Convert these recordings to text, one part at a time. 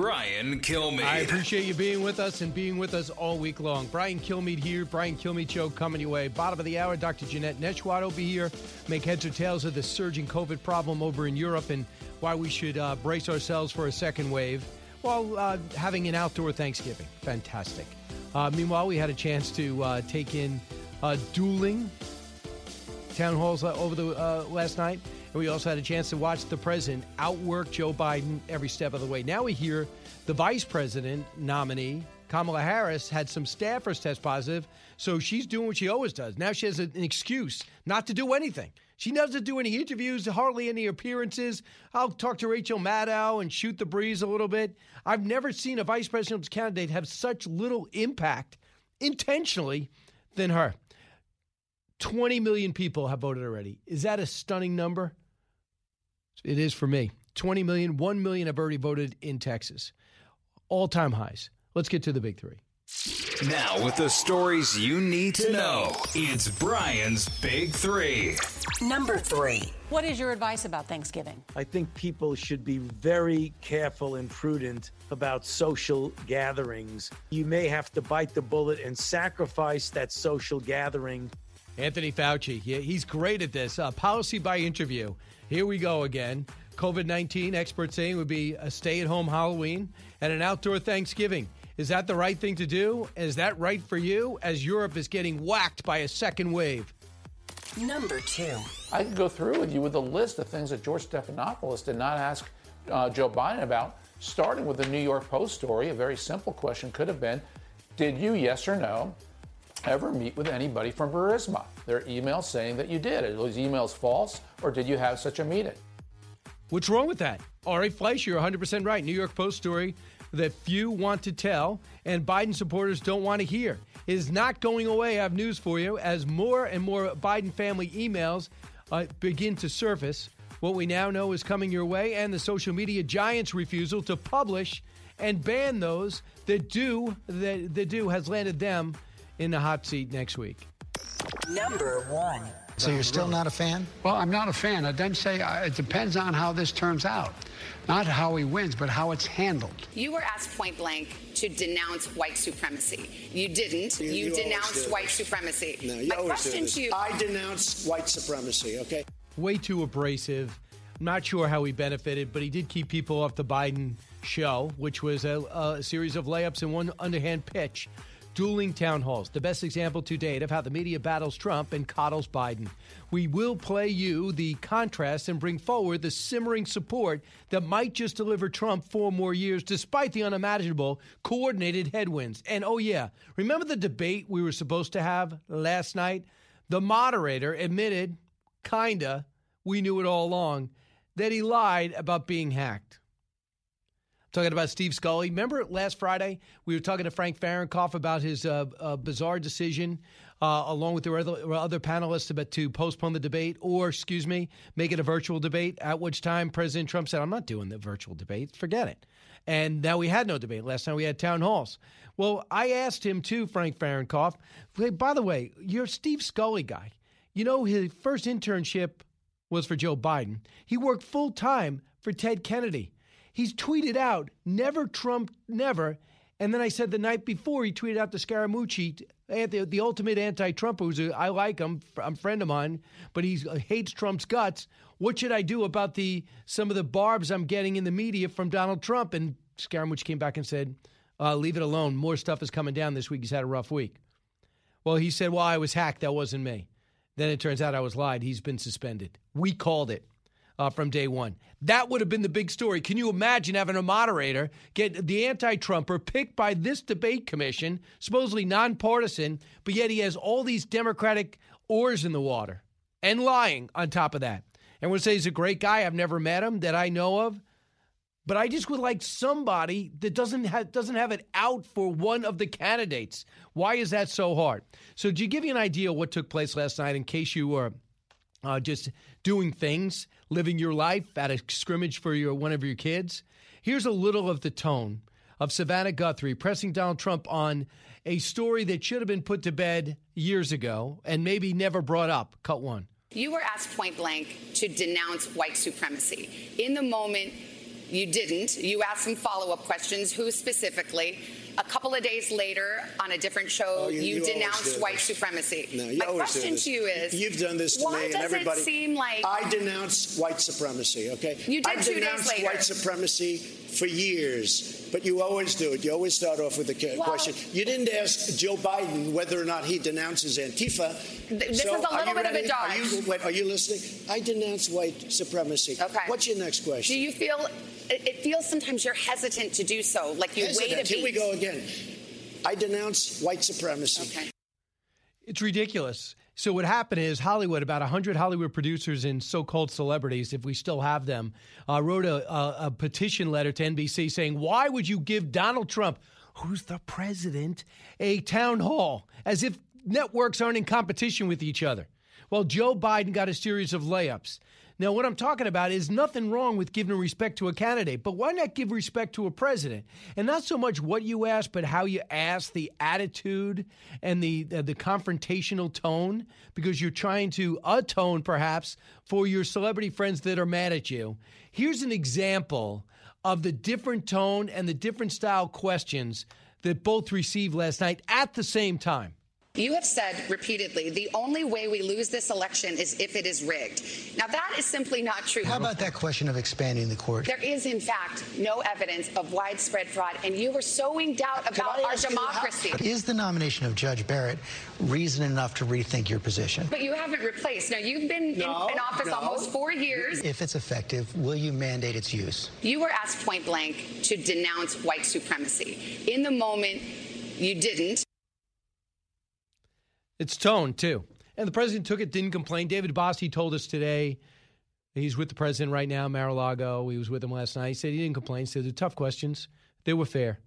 Brian Kilmeade. I appreciate you being with us and being with us all week long. Brian Kilmeade here, Brian Kilmeade Show coming your way. Bottom of the hour, Dr. Janette Nesheiwat will be here, make heads or tails of the surging COVID problem over in Europe and why we should uh, brace ourselves for a second wave while uh, having an outdoor Thanksgiving. Fantastic. Uh, meanwhile, we had a chance to uh, take in uh, dueling town halls uh, over the last night. And we also had a chance to watch the president outwork Joe Biden every step of the way. Now we hear the vice president nominee, Kamala Harris, had some staffers test positive, so she's doing what she always does. Now she has an excuse not to do anything. She doesn't do any interviews, hardly any appearances. I'll talk to Rachel Maddow and shoot the breeze a little bit. I've never seen a vice presidential candidate have such little impact intentionally than her. 20 million people have voted already. Is that a stunning number? It is for me. 20 million, 1 million have already voted in Texas. All time highs. Let's get to the big three. Now, with the stories you need to know, it's Brian's Big Three. Number three. What is your advice about Thanksgiving? I think people should be very careful and prudent about social gatherings. You may have to bite the bullet and sacrifice that social gathering. Anthony Fauci, yeah, he's great at this. Uh, policy by interview. Here we go again. COVID 19, experts saying would be a stay at home Halloween and an outdoor Thanksgiving. Is that the right thing to do? Is that right for you as Europe is getting whacked by a second wave? Number two. I could go through with you with a list of things that George Stephanopoulos did not ask uh, Joe Biden about, starting with the New York Post story. A very simple question could have been Did you, yes or no, ever meet with anybody from Burisma? There are emails saying that you did. Are those emails false, or did you have such a meeting? What's wrong with that? Ari Fleischer, you're 100% right. New York Post story that few want to tell and Biden supporters don't want to hear. It is not going away. I have news for you. As more and more Biden family emails uh, begin to surface, what we now know is coming your way, and the social media giants' refusal to publish and ban those that do that, that do has landed them in the hot seat next week. Number one. So you're still not a fan? Well, I'm not a fan. I didn't say uh, it depends on how this turns out. Not how he wins, but how it's handled. You were asked point blank to denounce white supremacy. You didn't. You, you denounced white supremacy. No, you My always question do to you. I denounce white supremacy, okay? Way too abrasive. I'm not sure how he benefited, but he did keep people off the Biden show, which was a, a series of layups and one underhand pitch. Dueling town halls, the best example to date of how the media battles Trump and coddles Biden. We will play you the contrast and bring forward the simmering support that might just deliver Trump four more years, despite the unimaginable coordinated headwinds. And oh, yeah, remember the debate we were supposed to have last night? The moderator admitted, kinda, we knew it all along, that he lied about being hacked talking about Steve Scully. Remember last Friday we were talking to Frank Fahrenkopf about his uh, uh, bizarre decision, uh, along with the other, other panelists, about to postpone the debate, or excuse me, make it a virtual debate. At which time President Trump said, "I'm not doing the virtual debate. Forget it." And now we had no debate. Last time we had town halls. Well, I asked him too, Frank Fahrenkopf. Hey, by the way, you're Steve Scully guy. You know his first internship was for Joe Biden. He worked full time for Ted Kennedy. He's tweeted out, never Trump, never. And then I said the night before, he tweeted out to Scaramucci, the, the ultimate anti-Trump, who's a, I like him, I'm a friend of mine, but he hates Trump's guts. What should I do about the some of the barbs I'm getting in the media from Donald Trump? And Scaramucci came back and said, uh, leave it alone. More stuff is coming down this week. He's had a rough week. Well, he said, well, I was hacked. That wasn't me. Then it turns out I was lied. He's been suspended. We called it uh, from day one. That would have been the big story. Can you imagine having a moderator get the anti Trumper picked by this debate commission, supposedly nonpartisan, but yet he has all these Democratic oars in the water and lying on top of that? And would say he's a great guy. I've never met him that I know of. But I just would like somebody that doesn't have doesn't have it out for one of the candidates. Why is that so hard? So, to give you an idea what took place last night, in case you were uh, just doing things, living your life at a scrimmage for your one of your kids, here's a little of the tone of Savannah Guthrie pressing Donald Trump on a story that should have been put to bed years ago and maybe never brought up. Cut one. You were asked point blank to denounce white supremacy. In the moment, you didn't. You asked some follow up questions. Who specifically? A couple of days later, on a different show, Oh, you- you, you denounced white supremacy. No, you My question to you is You've done this to why me and does everybody. it seem like I denounce white supremacy, okay? You did I've two days denounced later. white supremacy for years, but you always do it. You always start off with a ca- Well- question. You didn't ask Joe Biden whether or not he denounces Antifa. Th- this So is a little bit of a ready? Are dodge. you, wait, are you listening? I denounce white supremacy. Okay. What's your next question? Do you feel it it feels sometimes you're hesitant to do so, like you wait a Hesitant. beat? Here we go again. I denounce white supremacy. Okay. It's ridiculous. So what happened is Hollywood, about 100 Hollywood producers and so-called celebrities, if we still have them, uh, wrote a, a, a petition letter to NBC saying, why would you give Donald Trump, who's the president, a town hall, as if networks aren't in competition with each other? Well, Joe Biden got a series of layups. Now, what I'm talking about is nothing wrong with giving respect to a candidate, but why not give respect to a president? And not so much what you ask, but how you ask, the attitude and the uh, the confrontational tone, because you're trying to atone perhaps for your celebrity friends that are mad at you. Here's an example of the different tone and the different style questions that both received last night at the same time. You have said repeatedly the only way we lose this election is if it is rigged. Now, that is simply not true. How about that question of expanding the court? There is, in fact, no evidence of widespread fraud, and you are sowing doubt Can about our ask you democracy. Is the nomination of Judge Barrett reason enough to rethink your position? But you haven't replaced. Now, you've been in, in office no. almost four years. If it's effective, will you mandate its use? You were asked point blank to denounce white supremacy. In the moment, you didn't. It's tone, too. And the president took it, didn't complain. David Bossie told us today he's with the president right now, Mar-a-Lago. He was with him last night. He said he didn't complain. He said they're tough questions. They were fair.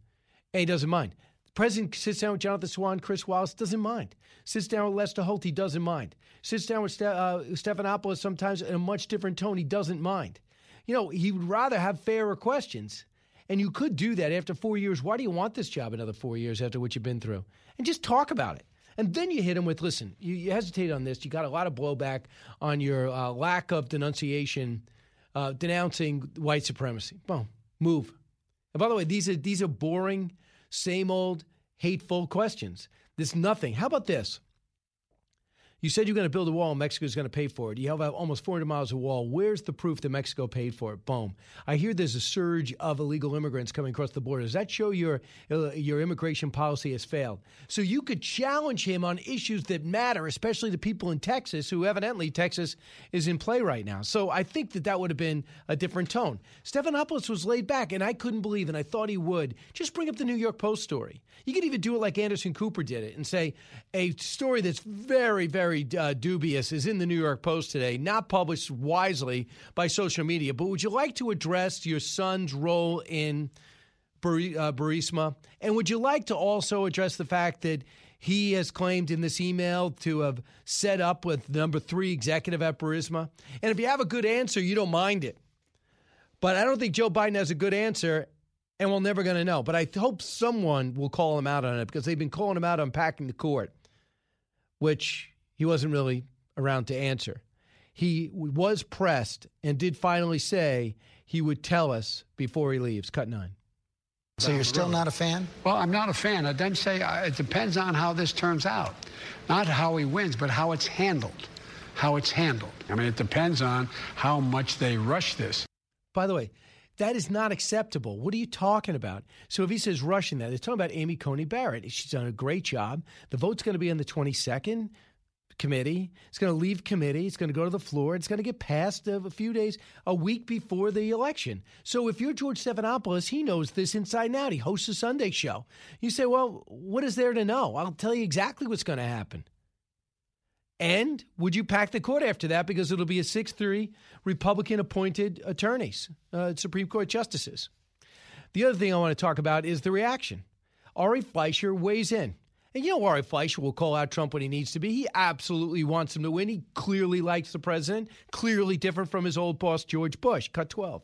And he doesn't mind. The president sits down with Jonathan Swan, Chris Wallace, doesn't mind. Sits down with Lester Holt, he doesn't mind. Sits down with Ste- uh, Stephanopoulos sometimes in a much different tone, he doesn't mind. You know, he would rather have fairer questions. And you could do that after four years. Why do you want this job another four years after what you've been through? And just talk about it. And then you hit him with, listen, you, you on this. You got a lot of blowback on your uh, lack of denunciation, uh, denouncing white supremacy. Boom, move. And by the way, these are these are boring, same old, hateful questions. There's nothing. How about this? You said you're going to build a wall and Mexico's going to pay for it. You have almost 400 miles of wall. Where's the proof that Mexico paid for it? Boom. I hear there's a surge of illegal immigrants coming across the border. Does that show your uh, your immigration policy has failed? So you could challenge him on issues that matter, especially to people in Texas, who evidently Texas is in play right now. So I think that that would have been a different tone. Stephanopoulos was laid back, and I couldn't believe, and I thought he would. Just bring up the New York Post story. You could even do it like Anderson Cooper did it and say a story that's very, very uh, dubious is in the New York Post today, not published wisely by social media. But would you like to address your son's role in Buri- uh, Burisma? And would you like to also address the fact that he has claimed in this email to have set up with number three executive at Burisma? And if you have a good answer, you don't mind it. But I don't think Joe Biden has a good answer, and we're never going to know. But I hope someone will call him out on it because they've been calling him out on packing the court, which he wasn't really around to answer. He was pressed and did finally say he would tell us before he leaves. Cut nine. So you're still not a fan? Well, I'm not a fan. I then say uh, it depends on how this turns out. Not how he wins, but how it's handled. How it's handled. I mean, it depends on how much they rush this. By the way, that is not acceptable. What are you talking about? So if he says rushing that, they're talking about Amy Coney Barrett. She's done a great job. The vote's going to be on the 22nd committee. It's going to leave committee. It's going to go to the floor. It's going to get passed a few days, a week before the election. So if you're George Stephanopoulos, he knows this inside and out. He hosts a Sunday show. You say, well, what is there to know? I'll tell you exactly what's going to happen. And would you pack the court after that because it'll be a 6 3 Republican appointed attorneys, uh, Supreme Court justices? The other thing I want to talk about is the reaction. Ari Fleischer weighs in. And you know, Ari Fleischer will call out Trump when he needs to be. He absolutely wants him to win. He clearly likes the president, clearly different from his old boss, George Bush. Cut 12.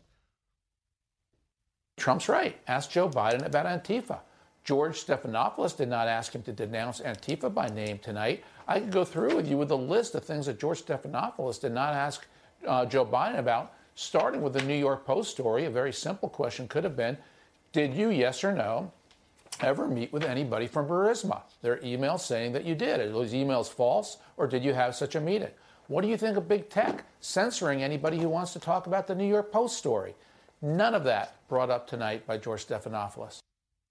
Trump's right. Ask Joe Biden about Antifa. George Stephanopoulos did not ask him to denounce Antifa by name tonight. I could go through with you with a list of things that George Stephanopoulos did not ask uh, Joe Biden about, starting with the New York Post story. A very simple question could have been Did you, yes or no, ever meet with anybody from Burisma? Their emails saying that you did. Are those emails false, or did you have such a meeting? What do you think of big tech censoring anybody who wants to talk about the New York Post story? None of that brought up tonight by George Stephanopoulos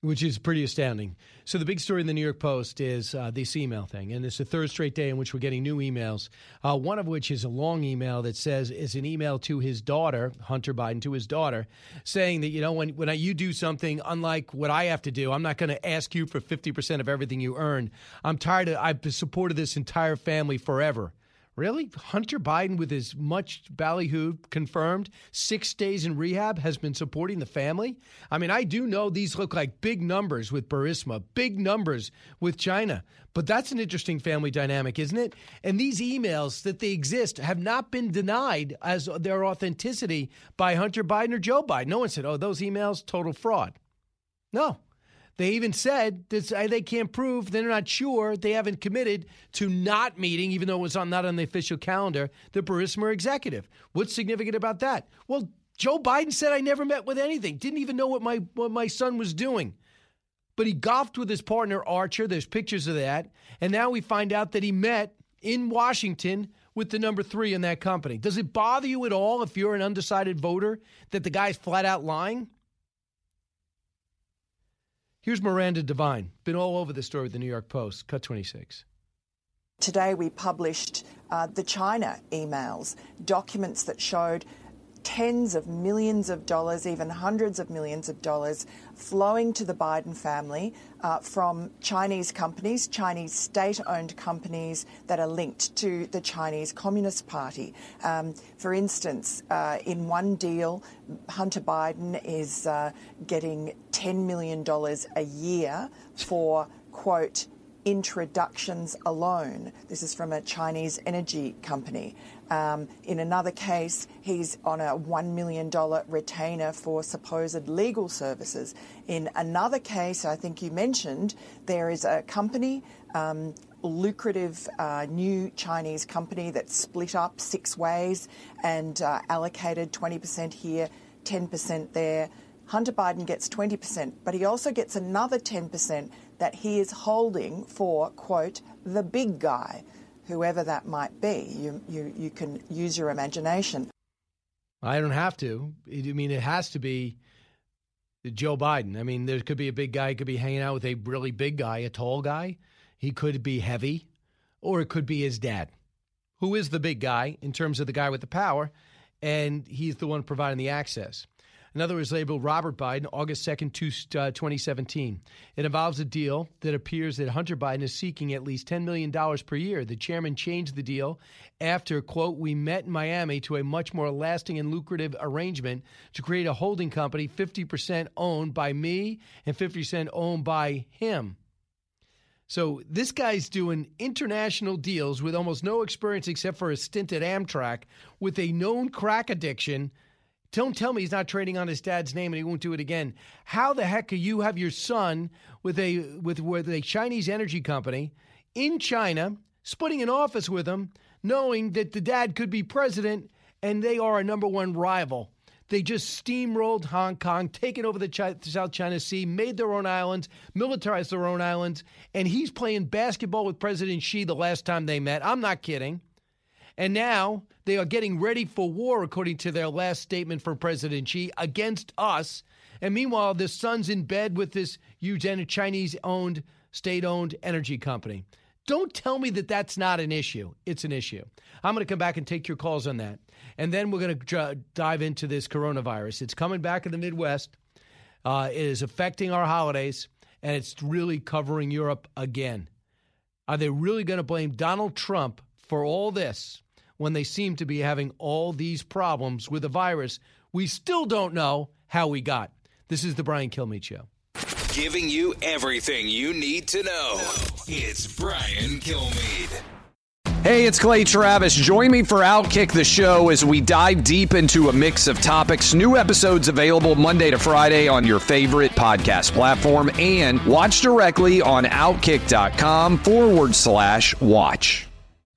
which is pretty astounding. So the big story in the New York Post is uh, this email thing, and it's the third straight day in which we're getting new emails. Uh, one of which is a long email that says is an email to his daughter, Hunter Biden, to his daughter, saying that you know when when you do something unlike what I have to do, I'm not going to ask you for fifty percent of everything you earn. I'm tired of I've supported this entire family forever. Really? Hunter Biden, with his much ballyhoo confirmed six days in rehab, has been supporting the family? I mean, I do know these look like big numbers with Burisma, big numbers with China, but that's an interesting family dynamic, isn't it? And these emails that they exist have not been denied as their authenticity by Hunter Biden or Joe Biden. No one said, oh, those emails, total fraud. No, they even said that uh, they can't prove, they're not sure, they haven't committed to not meeting, even though it was on, not on the official calendar, the Burisma executive. What's significant about that? Well, Joe Biden said I never met with anything, didn't even know what my, what my son was doing. But he golfed with his partner, Archer. There's pictures of that. And now we find out that he met in Washington with the number three in that company. Does it bother you at all if you're an undecided voter that the guy's flat out lying? Here's Miranda Devine, been all over the story with the New York Post. Cut 26. Today we published uh, the China emails, documents that showed tens of millions of dollars, even hundreds of millions of dollars, flowing to the Biden family uh, from Chinese companies, Chinese state owned companies that are linked to the Chinese Communist Party. Um, for instance, uh, in one deal, Hunter Biden is uh, getting $10 million a year for, quote, introductions alone. This is from a Chinese energy company. Um, in another case, he's on a $1 million retainer for supposed legal services. In another case, I think you mentioned, there is a company, um, lucrative uh, new Chinese company that split up six ways and uh, allocated 20% here, 10% there. Hunter Biden gets 20%, but he also gets another 10% that he is holding for, quote, the big guy whoever that might be. You, you, you can use your imagination. I don't have to. I mean, it has to be Joe Biden. I mean, there could be a big guy, could be hanging out with a really big guy, a tall guy. He could be heavy, or it could be his dad, who is the big guy in terms of the guy with the power, and he's the one providing the access. Another was labeled Robert Biden, August 2nd, 2017. Uh, it involves a deal that appears that Hunter Biden is seeking at least $10 million per year. The chairman changed the deal after, quote, we met in Miami to a much more lasting and lucrative arrangement to create a holding company 50% owned by me and 50% owned by him. So this guy's doing international deals with almost no experience except for a stint at Amtrak with a known crack addiction don't tell me he's not trading on his dad's name and he won't do it again. How the heck can you have your son with a with with a Chinese energy company in China, splitting an office with him, knowing that the dad could be president and they are a number one rival? They just steamrolled Hong Kong, taken over the South China Sea, made their own islands, militarized their own islands, and he's playing basketball with President Xi the last time they met. I'm not kidding. And now they are getting ready for war, according to their last statement from President Xi, against us. And meanwhile, the son's in bed with this Chinese owned, state owned energy company. Don't tell me that that's not an issue. It's an issue. I'm going to come back and take your calls on that. And then we're going to dive into this coronavirus. It's coming back in the Midwest. Uh, it is affecting our holidays, and it's really covering Europe again. Are they really going to blame Donald Trump for all this when they seem to be having all these problems with the virus. We still don't know how we got. This is the Brian Kilmeade Show. Giving you everything you need to know. It's Brian Kilmeade. Hey, it's Clay Travis. Join me for Outkick the Show as we dive deep into a mix of topics. New episodes available Monday to Friday on your favorite podcast platform and watch directly on outkick.com forward slash watch.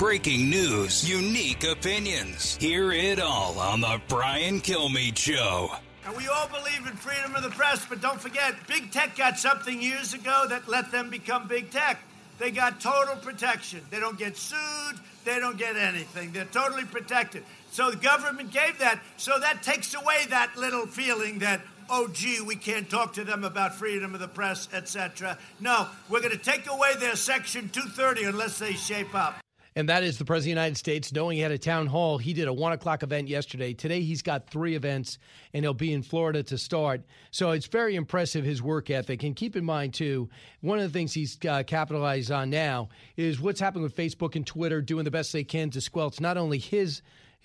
Breaking news, unique opinions. Hear it all on The Brian Kilmeade Show. And we all believe in freedom of the press, but don't forget, big tech got something years ago that let them become big tech. They got total protection. They don't get sued, they don't get anything. They're totally protected. So the government gave that, so that takes away that little feeling that, oh, gee, we can't talk to them about freedom of the press, etc. No, we're going to take away their Section 230 unless they shape up and that is the President of the United States. Knowing he had a town hall, he did a one o'clock event yesterday. Today he's got three events, and he'll be in Florida to start. So it's very impressive his work ethic. And keep in mind too, one of the things he's uh, capitalized on now is what's happening with Facebook and Twitter, doing the best they can to squelch not only his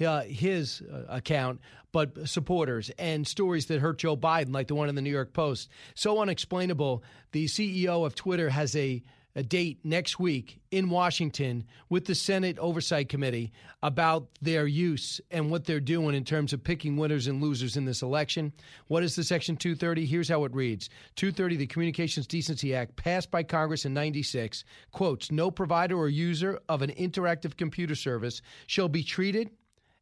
uh, his uh, account, but supporters and stories that hurt Joe Biden, like the one in the New York Post. So unexplainable. The CEO of Twitter has a a date next week in Washington with the Senate Oversight Committee about their use and what they're doing in terms of picking winners and losers in this election. What is the Section 230? Here's how it reads 230, the Communications Decency Act, passed by Congress in 96, quotes, no provider or user of an interactive computer service shall be treated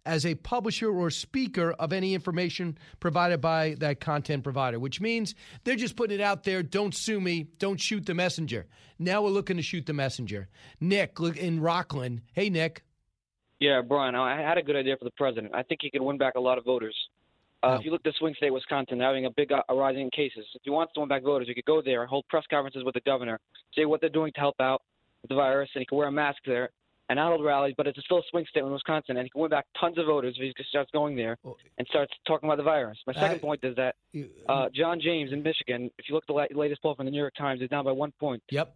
as a publisher or speaker of any information provided by that content provider, which means they're just putting it out there. Don't sue me. Don't shoot the messenger. Now we're looking to shoot the messenger. Nick in Rockland. Hey, Nick. Yeah, Brian, I had a good idea for the president. I think he could win back a lot of voters. Uh, oh. If you look at the swing state, Wisconsin, having a big uh, rising in cases. If you want to win back voters, you could go there, hold press conferences with the governor, say what they're doing to help out with the virus, and he could wear a mask there and Arnold rallies, but it's still a swing state in Wisconsin, and he can win back tons of voters if he starts going there and starts talking about the virus. My second point is that uh, John James in Michigan, if you look at the latest poll from the New York Times, is down by one point. Yep.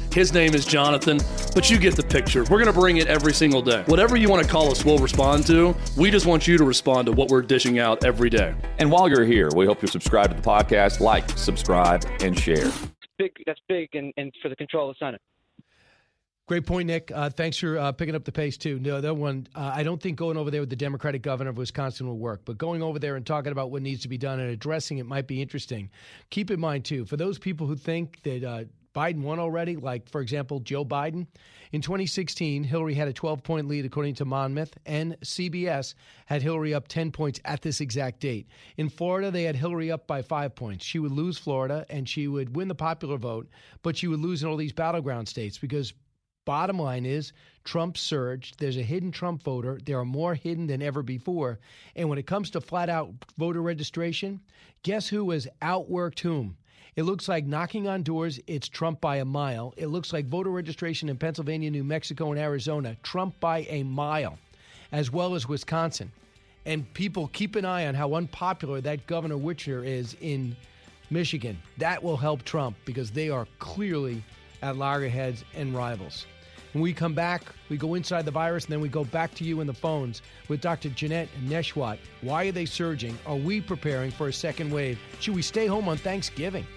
His name is Jonathan, but you get the picture. We're going to bring it every single day. Whatever you want to call us, we'll respond to. We just want you to respond to what we're dishing out every day. And while you're here, we hope you subscribe to the podcast, like, subscribe, and share. Big. That's big, and, and for the control of the Senate. Great point, Nick. Uh, thanks for uh, picking up the pace too. No, that one. Uh, I don't think going over there with the Democratic governor of Wisconsin will work, but going over there and talking about what needs to be done and addressing it might be interesting. Keep in mind too, for those people who think that uh, Biden won already, like, for example, Joe Biden. In 2016, Hillary had a 12 point lead, according to Monmouth, and CBS had Hillary up 10 points at this exact date. In Florida, they had Hillary up by five points. She would lose Florida and she would win the popular vote, but she would lose in all these battleground states because Bottom line is Trump surged. There's a hidden Trump voter. There are more hidden than ever before. And when it comes to flat out voter registration, guess who has outworked whom? It looks like knocking on doors, it's Trump by a mile. It looks like voter registration in Pennsylvania, New Mexico, and Arizona, Trump by a mile, as well as Wisconsin. And people keep an eye on how unpopular that Governor Whitmer is in Michigan. That will help Trump because they are clearly at loggerheads and rivals. When we come back, we go inside the virus and then we go back to you in the phones with Dr. Janette Nesheiwat. Why are they surging? Are we preparing for a second wave? Should we stay home on Thanksgiving?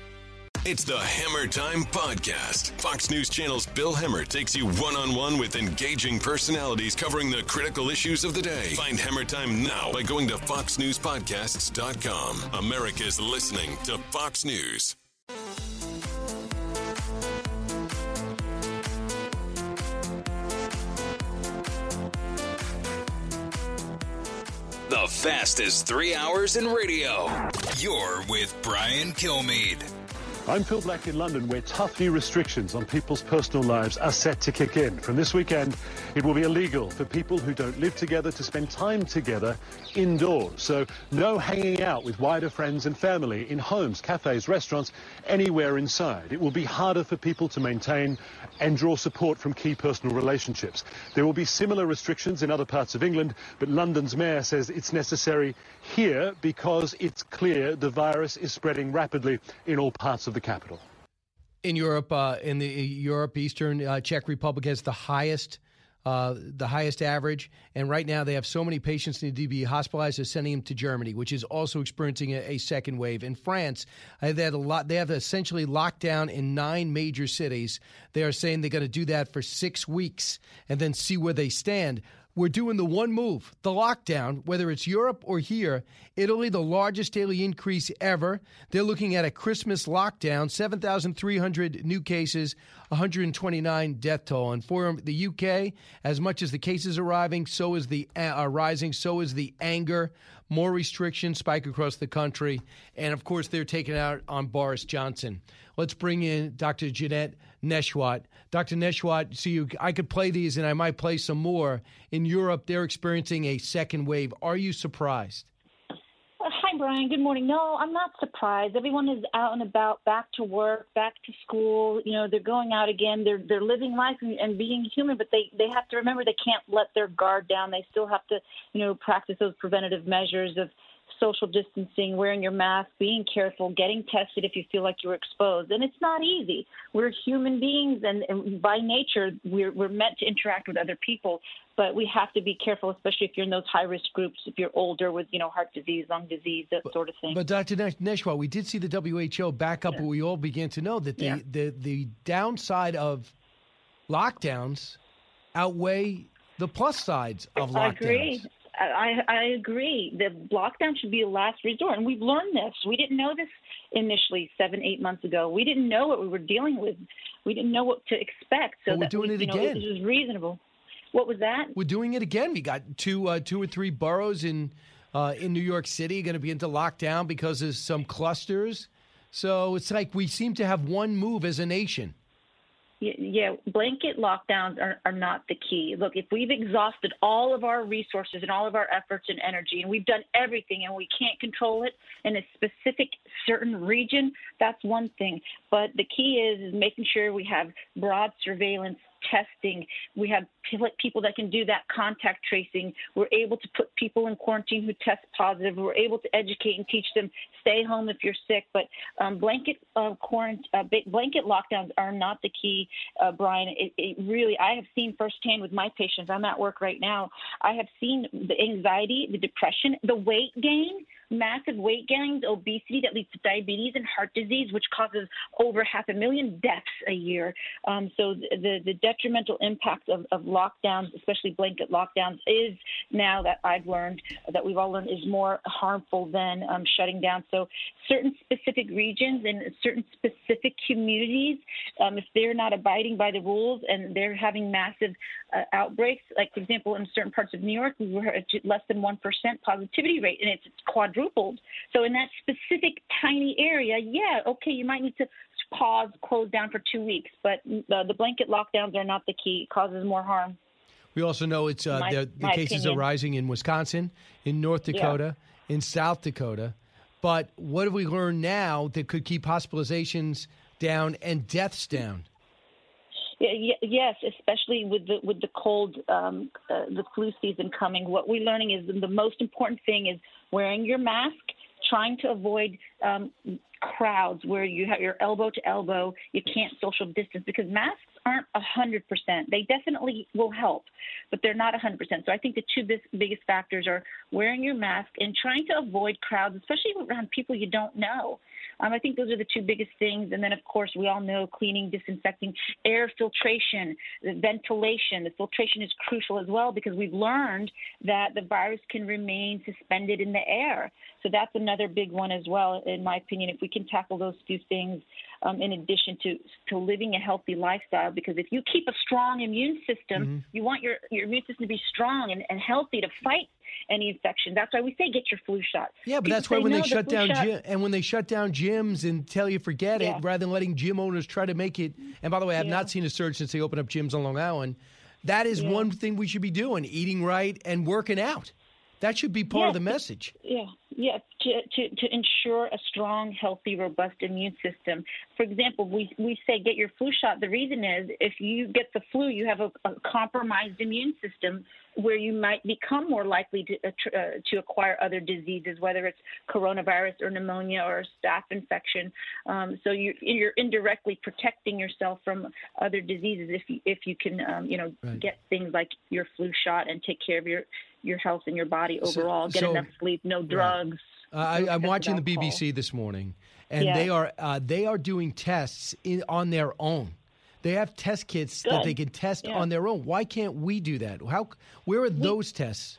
It's the Hemmer Time Podcast. Fox News Channel's Bill Hemmer takes you one on one with engaging personalities covering the critical issues of the day. Find Hemmer Time now by going to FoxNewsPodcasts.com. America's listening to Fox News. The fastest three hours in radio. You're with Brian Kilmeade. I'm Phil Black in London, where tough new restrictions on people's personal lives are set to kick in. From this weekend, it will be illegal for people who don't live together to spend time together indoors. So no hanging out with wider friends and family in homes, cafes, restaurants, anywhere inside. It will be harder for people to maintain and draw support from key personal relationships. There will be similar restrictions in other parts of England, but London's mayor says it's necessary here because it's clear the virus is spreading rapidly in all parts of the capital. In Europe, uh, in the Europe, Eastern uh, Czech Republic has the highest uh, the highest average. And right now, they have so many patients need to be hospitalized, they're sending them to Germany, which is also experiencing a, a second wave. In France, uh, they had a lot. They have essentially locked down in nine major cities. They are saying they're going to do that for six weeks and then see where they stand we're doing the one move, the lockdown, whether it's Europe or here. Italy, the largest daily increase ever. They're looking at a Christmas lockdown, 7,300 new cases, 129 death toll. And for the UK, as much as the cases are arriving, so is the uh, rising, so is the anger. More restrictions spike across the country, and of course, they're taking out on Boris Johnson. Let's bring in Dr. Janette Nesheiwat. Dr. Nesheiwat, so you, I could play these and I might play some more. In Europe, they're experiencing a second wave. Are you surprised? Brian. Good morning. No, I'm not surprised. Everyone is out and about, back to work, back to school. You know, they're going out again. They're they're living life and, and being human, but they they have to remember they can't let their guard down. They still have to, you know, practice those preventative measures of social distancing, wearing your mask, being careful, getting tested if you feel like you're exposed. And it's not easy. We're human beings, and, and by nature, we're, we're meant to interact with other people. But we have to be careful, especially if you're in those high risk groups, if you're older with, you know, heart disease, lung disease, that sort of thing. But Dr. Nesheiwat, we did see the WHO back up yeah. we all began to know that the, yeah. the, the downside of lockdowns outweigh the plus sides of lockdowns. I agree. I, I agree. The lockdown should be a last resort, and we've learned this. We didn't know this initially seven, eight months ago. We didn't know what we were dealing with. We didn't know what to expect. So well, we're doing we, it know, again. It was reasonable. What was that? We're doing it again. We got two, uh, two or three boroughs in uh, in New York City going to be into lockdown because of some clusters. So it's like we seem to have one move as a nation yeah, blanket lockdowns are, are not the key. Look, if we've exhausted all of our resources and all of our efforts and energy, and we've done everything, and we can't control it in a specific certain region, that's one thing. But the key is, is making sure we have broad surveillance testing. We have people that can do that contact tracing. We're able to put people in quarantine who test positive. We're able to educate and teach them stay home if you're sick. But um, blanket uh, quarant- uh, blanket lockdowns are not the key, uh, Brian. It, it really, I have seen firsthand with my patients. I'm at work right now. I have seen the anxiety, the depression, the weight gain massive weight gains, obesity that leads to diabetes and heart disease, which causes over half a million deaths a year. Um, so the, the detrimental impact of, of lockdowns, especially blanket lockdowns, is now that I've learned, that we've all learned, is more harmful than um, shutting down. So certain specific regions and certain specific communities, um, if they're not abiding by the rules and they're having massive uh, outbreaks, like for example, in certain parts of New York, we were at less than 1% positivity rate and it's quadrupled. So in that specific tiny area, yeah, okay, you might need to pause, close down for two weeks, but the, the blanket lockdowns are not the key. It causes more harm. We also know it's uh, My- the, the cases opinion. are rising in Wisconsin, in North Yeah. Dakota, in South Dakota. But what have we learned now that could keep hospitalizations down and deaths down? Yes, especially with the with the cold, um, uh, the flu season coming. What we're learning is the most important thing is wearing your mask, trying to avoid um, crowds where you have your elbow to elbow. You can't social distance because masks aren't a hundred percent. They definitely will help, but they're not a hundred percent. So I think the two biggest factors are wearing your mask and trying to avoid crowds, especially around people you don't know. Um, I think those are the two biggest things. And then, of course, we all know cleaning, disinfecting, air filtration, ventilation. The filtration is crucial as well because we've learned that the virus can remain suspended in the air. So that's another big one as well, in my opinion. If we can tackle those two things, um, in addition to to living a healthy lifestyle, because if you keep a strong immune system, you want your your immune system to be strong and, and healthy to fight any infection. That's why we say get your flu shot. Yeah, but People that's why when "No, they the shut down shot- gy- and when they shut down gyms and tell you forget Yeah. it, rather than letting gym owners try to make it. And by the way, I've not seen a surge since they opened up gyms on Long Island. That is Yeah. one thing we should be doing: eating right and working out. That should be part of the message. Yeah, yeah, to, to, to ensure a strong, healthy, robust immune system. For example, we, we say get your flu shot. The reason is if you get the flu, you have a, a compromised immune system where you might become more likely to, uh, uh, to acquire other diseases, whether it's coronavirus or pneumonia or a staph infection. Um, so you, you're indirectly protecting yourself from other diseases if you, if you can, um, you know, Right. get things like your flu shot and take care of your, your health and your body So- overall. Get so- enough sleep, no drugs. Uh, I, I'm watching the. BBC this morning, and Yeah. they are uh, they are doing tests in, on their own. They have test kits that they can test Yeah. on their own. Why can't we do that? How? Where are those tests?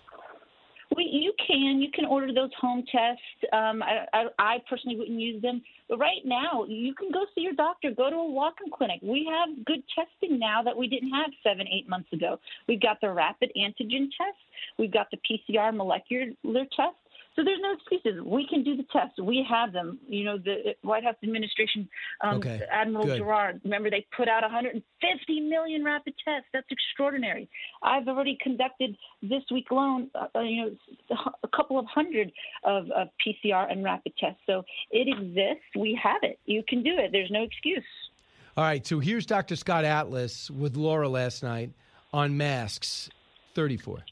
Well, you can. You can order those home tests. Um, I, I, I personally wouldn't use them. But right now, you can go see your doctor. Go to a walk-in clinic. We have good testing now that we didn't have seven, eight months ago. We've got the rapid antigen test. We've got the PCR molecular test. So there's no excuses. We can do the tests. We have them. You know, the White House administration, um, Okay, Admiral good. Gerard, remember they put out 150 million rapid tests. That's extraordinary. I've already conducted this week alone, uh, you know, a couple of hundred of, of PCR and rapid tests. So it exists. We have it. You can do it. There's no excuse. All right, so here's Dr. Scott Atlas with Laura last night on masks. 34.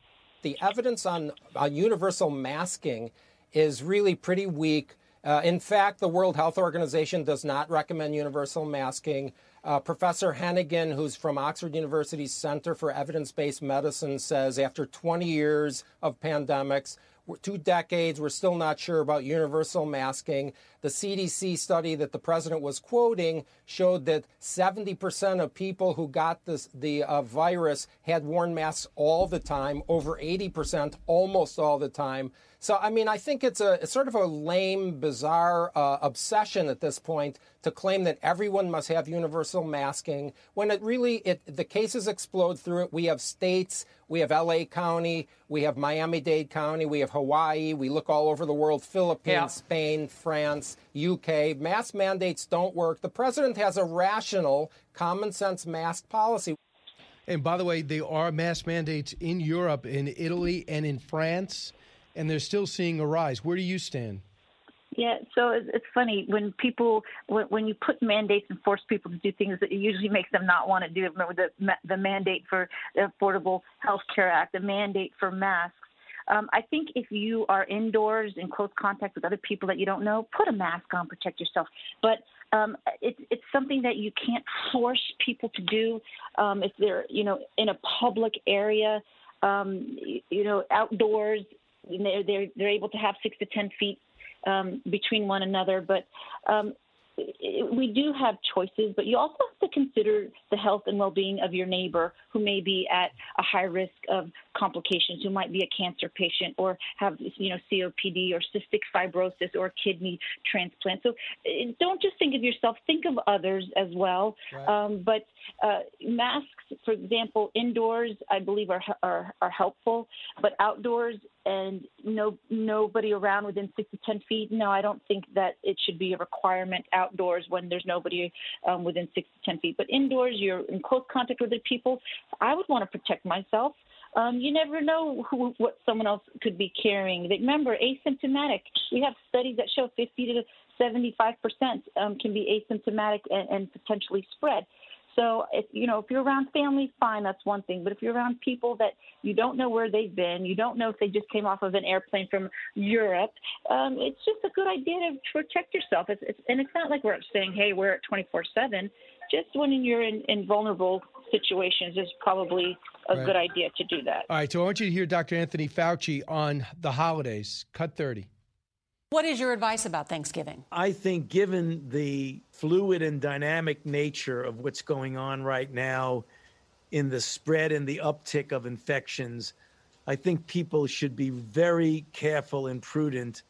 The evidence on universal masking is really pretty weak. Uh, in fact, the World Health Organization does not recommend universal masking. Uh, Professor Heneghan, who's from Oxford University's Center for Evidence Based Medicine, says after 20 years of pandemics, two decades, we're still not sure about universal masking. The CDC study that the president was quoting showed that 70% of people who got this, the uh, virus had worn masks all the time, over 80% almost all the time. So, I mean, I think it's a it's sort of a lame, bizarre uh, obsession at this point to claim that everyone must have universal masking when it really it the cases explode through it. We have states, we have L.A. County, we have Miami-Dade County, we have Hawaii. We look all over the world: Philippines, Yeah. Spain, France, UK. Mask mandates don't work. The president has a rational, common sense mask policy. And by the way, there are mask mandates in Europe, in Italy, and in France, and they're still seeing a rise. Where do you stand? Yeah, so it's, funny when people when, when you put mandates and force people to do things that it usually makes them not want to do. Remember the the mandate for the Affordable Health Care Act, the mandate for masks. Um, I think if you are indoors in close contact with other people that you don't know, put a mask on, protect yourself. But um, it's it's something that you can't force people to do um, if they're you know in a public area, um, you know outdoors they're they're, they're able to have six to ten feet um, between one another, but um, we do have choices, but you also have to consider the health and well-being of your neighbor who may be at a high risk of complications, who might be a cancer patient or have, you know, COPD or cystic fibrosis or kidney transplant. So eh, don't just think of yourself; think of others as well. Right. Um, but uh, masks, for example, indoors, I believe are, are are helpful, but outdoors and no nobody around within six to ten feet. No, I don't think that it should be a requirement outdoors when there's nobody um, within six to ten feet. But indoors, you're in close contact with other people. I would want to protect myself. Um, you never know who, what someone else could be carrying. Remember, asymptomatic. We have studies that show 50 to 75 percent um, can be asymptomatic and, and potentially spread. So if you know if you're around family, fine, that's one thing. But if you're around people that you don't know where they've been, you don't know if they just came off of an airplane from Europe, um, it's just a good idea to protect yourself. It's, it's, and it's not like we're saying, hey, we're at 24/7. Just when you're in, in vulnerable situations is probably a right. good idea to do that. All right, so I want you to hear Dr. Anthony Fauci on the holidays. Cut 30. What is your advice about Thanksgiving? I think, given the fluid and dynamic nature of what's going on right now in the spread and the uptick of infections, I think people should be very careful and prudent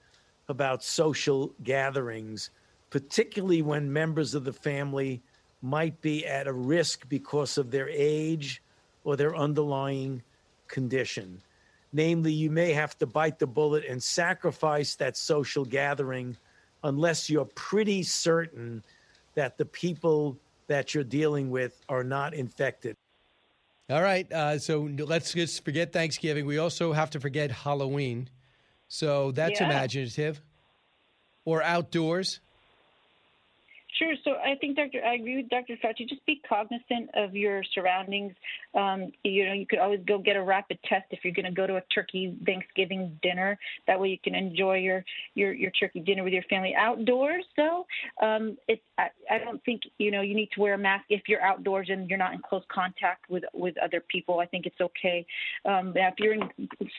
about social gatherings, particularly when members of the family might be at a risk because of their age or their underlying condition. Namely, you may have to bite the bullet and sacrifice that social gathering unless you're pretty certain that the people that you're dealing with are not infected. All right. Uh, so let's just forget Thanksgiving. We also have to forget Halloween. So that's yeah. imaginative. Or outdoors. Sure. So I think, Dr. I agree with Dr. Fauci. Just be cognizant of your surroundings. Um, you know, you could always go get a rapid test if you're going to go to a turkey Thanksgiving dinner. That way, you can enjoy your your, your turkey dinner with your family. Outdoors, though, um, it, I, I don't think you know you need to wear a mask if you're outdoors and you're not in close contact with with other people. I think it's okay. Um, if you're in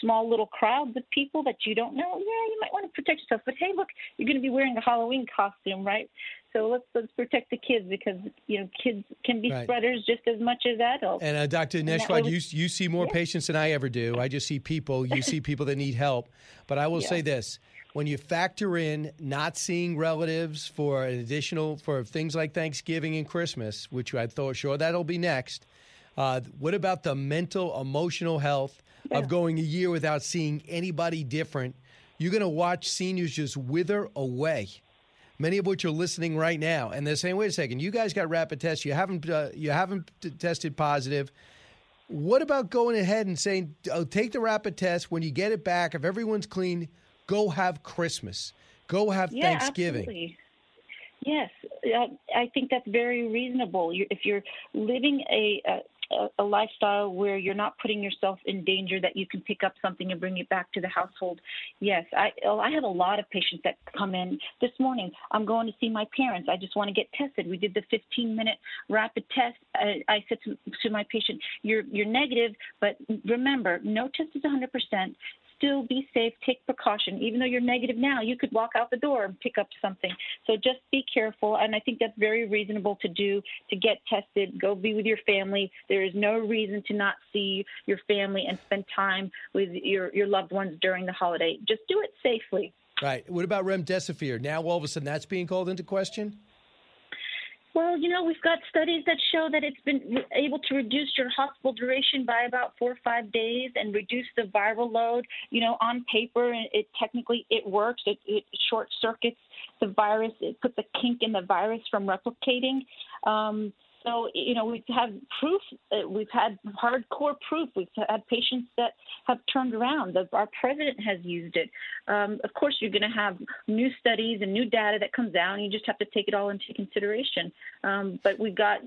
small little crowds of people that you don't know, yeah, you might want to protect yourself. But hey, look, you're going to be wearing a Halloween costume, right? So let's let's protect the kids because you know kids can be right. spreaders just as much as adults. And uh, Dr. Nesheiwat, you you see more yeah. patients than I ever do. I just see people. You see people that need help. But I will yeah. say this: when you factor in not seeing relatives for an additional for things like Thanksgiving and Christmas, which I thought sure that'll be next. Uh, what about the mental, emotional health yeah. of going a year without seeing anybody different? You're going to watch seniors just wither away many of which are listening right now, and they're saying, "Wait a second, you guys got rapid tests. You haven't uh, you haven't t- tested positive. What about going ahead and saying, oh, take the rapid test when you get it back? If everyone's clean, go have Christmas, go have yeah, Thanksgiving." Absolutely. Yes, I think that's very reasonable. If you're living a, a lifestyle where you're not putting yourself in danger that you can pick up something and bring it back to the household. Yes, I oh, I have a lot of patients that come in this morning. I'm going to see my parents. I just want to get tested. We did the 15 minute rapid test. I, I said to, to my patient, "You're you're negative, but remember, no test is 100 percent still be safe, take precaution. Even though you're negative now, you could walk out the door and pick up something. So just be careful. And I think that's very reasonable to do to get tested, go be with your family. There is no reason to not see your family and spend time with your, your loved ones during the holiday. Just do it safely. Right. What about remdesivir? Now all of a sudden that's being called into question? Well, you know, we've got studies that show that it's been able to reduce your hospital duration by about four or five days and reduce the viral load. You know, on paper, it technically it works. It, it short circuits the virus. It puts a kink in the virus from replicating. Um, so, you know, we've had proof, uh, we've had hardcore proof. We've had patients that have turned around. The, our president has used it. Um, of course, you're going to have new studies and new data that comes out, and you just have to take it all into consideration. Um, but we've got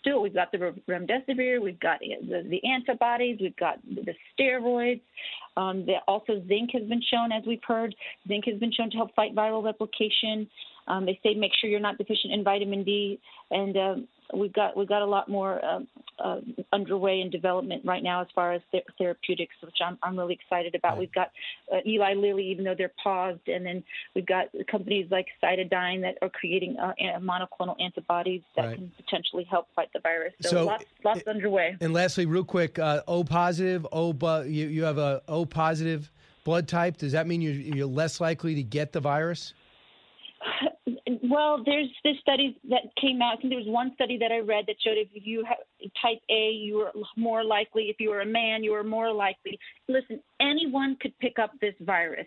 still, we've got the remdesivir, we've got the, the antibodies, we've got the steroids. Um, the, also, zinc has been shown, as we've heard. Zinc has been shown to help fight viral replication. Um, they say make sure you're not deficient in vitamin D. And um, we've got we've got a lot more um, uh, underway in development right now as far as th- therapeutics, which I'm I'm really excited about. We've got uh, Eli Lilly, even though they're paused, and then we've got companies like CytoDyn that are creating uh, monoclonal antibodies that Right. can potentially help fight the virus. So, So, lots lots underway. And lastly, real quick, uh, O positive, O bu- you, you have a O positive blood type. Does that mean you're, you're less likely to get the virus? Well, there's this studies that came out. I think there was one study that I read that showed if you have type A, you were more likely. If you were a man, you were more likely. Listen, anyone could pick up this virus.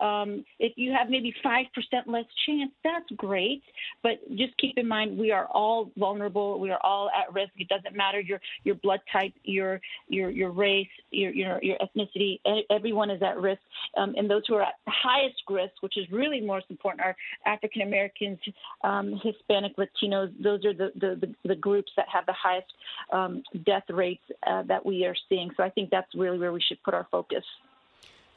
Um, if you have maybe five percent less chance, that's great. But just keep in mind, we are all vulnerable. We are all at risk. It doesn't matter your your blood type, your your your race, your your, your ethnicity. Everyone is at risk. Um, and those who are at highest risk, which is really most important, are African Americans, um, Hispanic, Latinos. Those are the, the, the, groups that have the highest um, death rates uh, that we are seeing. So I think that's really where we should put our focus.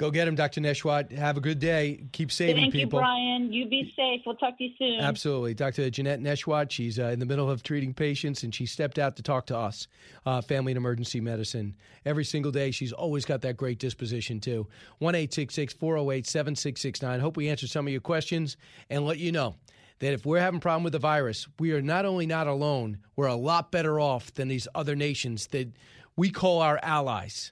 Go get him, Dr. Nesheiwat. Have a good day. Keep saving Thank people. Thank you, Brian. You be safe. We'll talk to you soon. Absolutely. Dr. Janette Nesheiwat, she's uh, in the middle of treating patients and she stepped out to talk to us, uh, family and emergency medicine. Every single day, she's always got that great disposition, too. 1 408 7669. Hope we answered some of your questions and let you know that if we're having a problem with the virus, we are not only not alone, we're a lot better off than these other nations that we call our allies.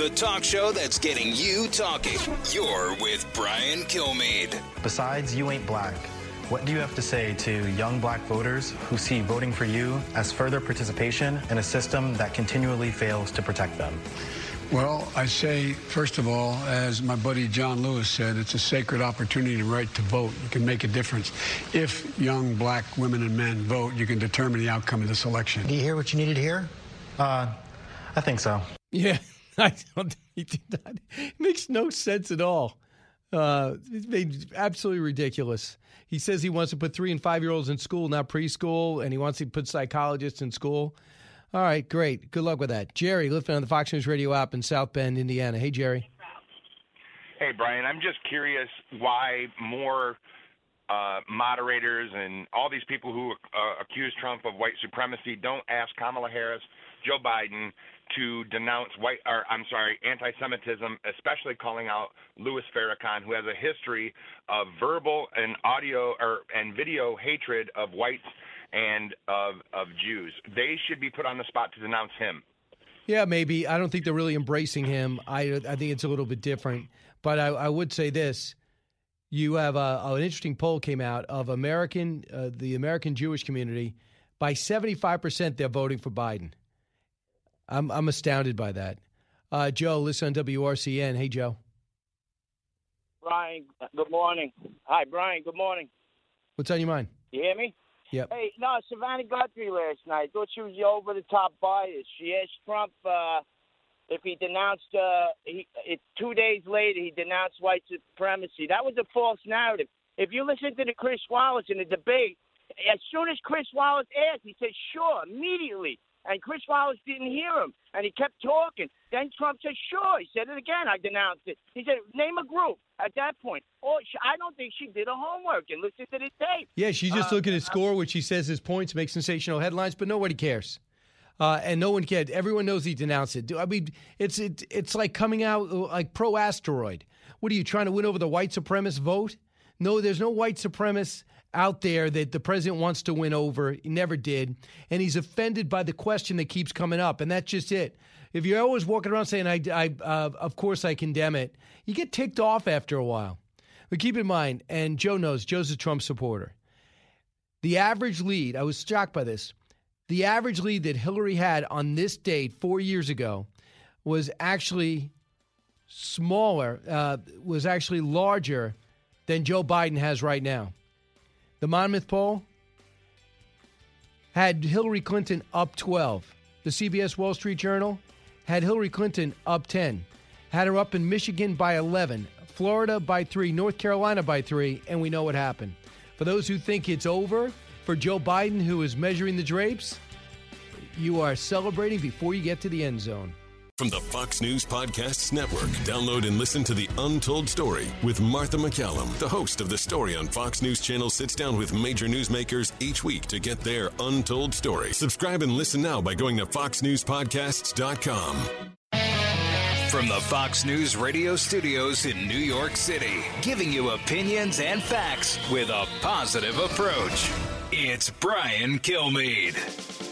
The talk show that's getting you talking. You're with Brian Kilmeade. Besides, you ain't black. What do you have to say to young black voters who see voting for you as further participation in a system that continually fails to protect them? Well, I say, first of all, as my buddy John Lewis said, it's a sacred opportunity and right to vote. You can make a difference. If young black women and men vote, you can determine the outcome of this election. Do you hear what you needed to hear? Uh, I think so. Yeah, I don't he did that. It makes no sense at all. Uh, it's made absolutely ridiculous. He says he wants to put three and five year olds in school, not preschool, and he wants to put psychologists in school. All right, great. Good luck with that. Jerry, listening on the Fox News Radio app in South Bend, Indiana. Hey, Jerry. Hey, Brian, I'm just curious why more uh, moderators and all these people who uh, accuse Trump of white supremacy don't ask Kamala Harris, Joe Biden to denounce white, or I'm sorry, anti-Semitism, especially calling out Louis Farrakhan, who has a history of verbal and audio or and video hatred of whites and of of Jews. They should be put on the spot to denounce him. Yeah, maybe. I don't think they're really embracing him. I, I think it's a little bit different. But I, I would say this. You have a, an interesting poll came out of American, uh, the American Jewish community. By 75%, they're voting for Biden. I'm, I'm astounded by that. Uh, Joe, listen on WRCN. Hey, Joe. Brian, good morning. Hi, Brian. Good morning. What's on your mind? You hear me? Yep. Hey, no, Savannah Guthrie last night. Thought she was the over the top bias. She asked Trump uh, if he denounced. Uh, he it, two days later he denounced white supremacy. That was a false narrative. If you listen to the Chris Wallace in the debate, as soon as Chris Wallace asked, he said sure immediately. And Chris Wallace didn't hear him, and he kept talking. Then Trump said, "Sure." He said it again. I denounced it. He said, "Name a group." At that point, oh, I don't think she did her homework and listened to the tape. Yeah, she's just Uh, looking at score, which she says his points make sensational headlines, but nobody cares. Uh, and no one cared. Everyone knows he denounced it. I mean, it's it, it's like coming out uh, like pro asteroid. What are you trying to win over the white supremacist vote? No, there's no white supremacist out there that the president wants to win over. He never did, and he's offended by the question that keeps coming up, and that's just it. If you're always walking around saying, "I, I uh, of course I condemn it," you get ticked off after a while. But keep in mind, and Joe knows, Joe's a Trump supporter. The average lead, I was shocked by this. The average lead that Hillary had on this date four years ago was actually smaller, uh, was actually larger than Joe Biden has right now. The Monmouth poll, had Hillary Clinton up 12. The CBS Wall Street Journal had Hillary Clinton up 10, had her up in Michigan by 11, Florida by 3, North Carolina by 3, and we know what happened. For those who think it's over, for Joe Biden, who is measuring the drapes, you are celebrating before you get to the end zone. From the Fox News Podcasts Network, download and listen to The Untold Story with Martha MacCallum. The host of The Story on Fox News Channel sits down with major newsmakers each week to get their untold story. Subscribe and listen now by going to foxnewspodcasts.com. From the Fox News radio studios in New York City, giving you opinions and facts with a positive approach. It's Brian Kilmeade.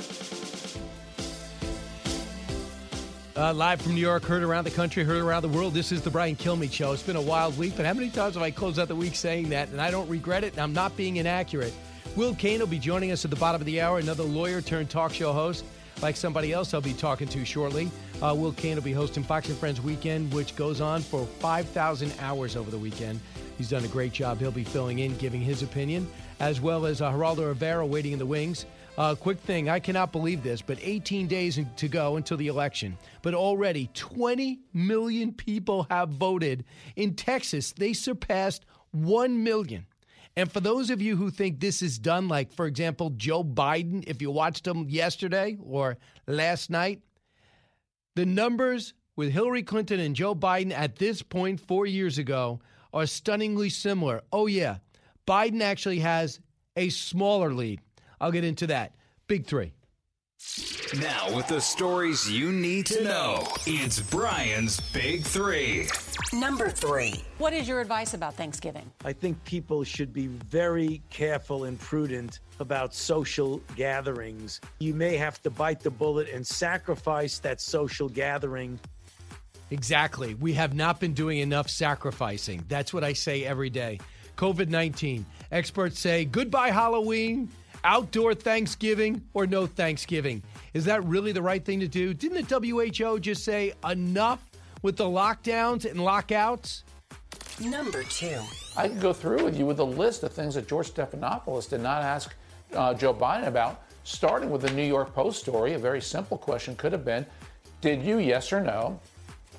Uh, live from New York, heard around the country, heard around the world. This is the Brian Kilmeade Show. It's been a wild week, but how many times have I closed out the week saying that? And I don't regret it, and I'm not being inaccurate. Will Cain will be joining us at the bottom of the hour, another lawyer turned talk show host, like somebody else I'll be talking to shortly. Uh, Will Cain will be hosting Fox and Friends Weekend, which goes on for 5,000 hours over the weekend. He's done a great job. He'll be filling in, giving his opinion, as well as uh, Geraldo Rivera waiting in the wings. Uh, quick thing, I cannot believe this, but 18 days to go until the election. But already 20 million people have voted. In Texas, they surpassed 1 million. And for those of you who think this is done, like, for example, Joe Biden, if you watched him yesterday or last night, the numbers with Hillary Clinton and Joe Biden at this point four years ago are stunningly similar. Oh, yeah. Biden actually has a smaller lead. I'll get into that. Big three. Now, with the stories you need to know, it's Brian's Big Three. Number three. What is your advice about Thanksgiving? I think people should be very careful and prudent about social gatherings. You may have to bite the bullet and sacrifice that social gathering. Exactly. We have not been doing enough sacrificing. That's what I say every day. COVID 19. Experts say goodbye, Halloween outdoor Thanksgiving or no Thanksgiving. Is that really the right thing to do? Didn't the WHO just say enough with the lockdowns and lockouts? Number two. I could go through with you with a list of things that George Stephanopoulos did not ask uh, Joe Biden about, starting with the New York Post story. A very simple question could have been Did you, yes or no,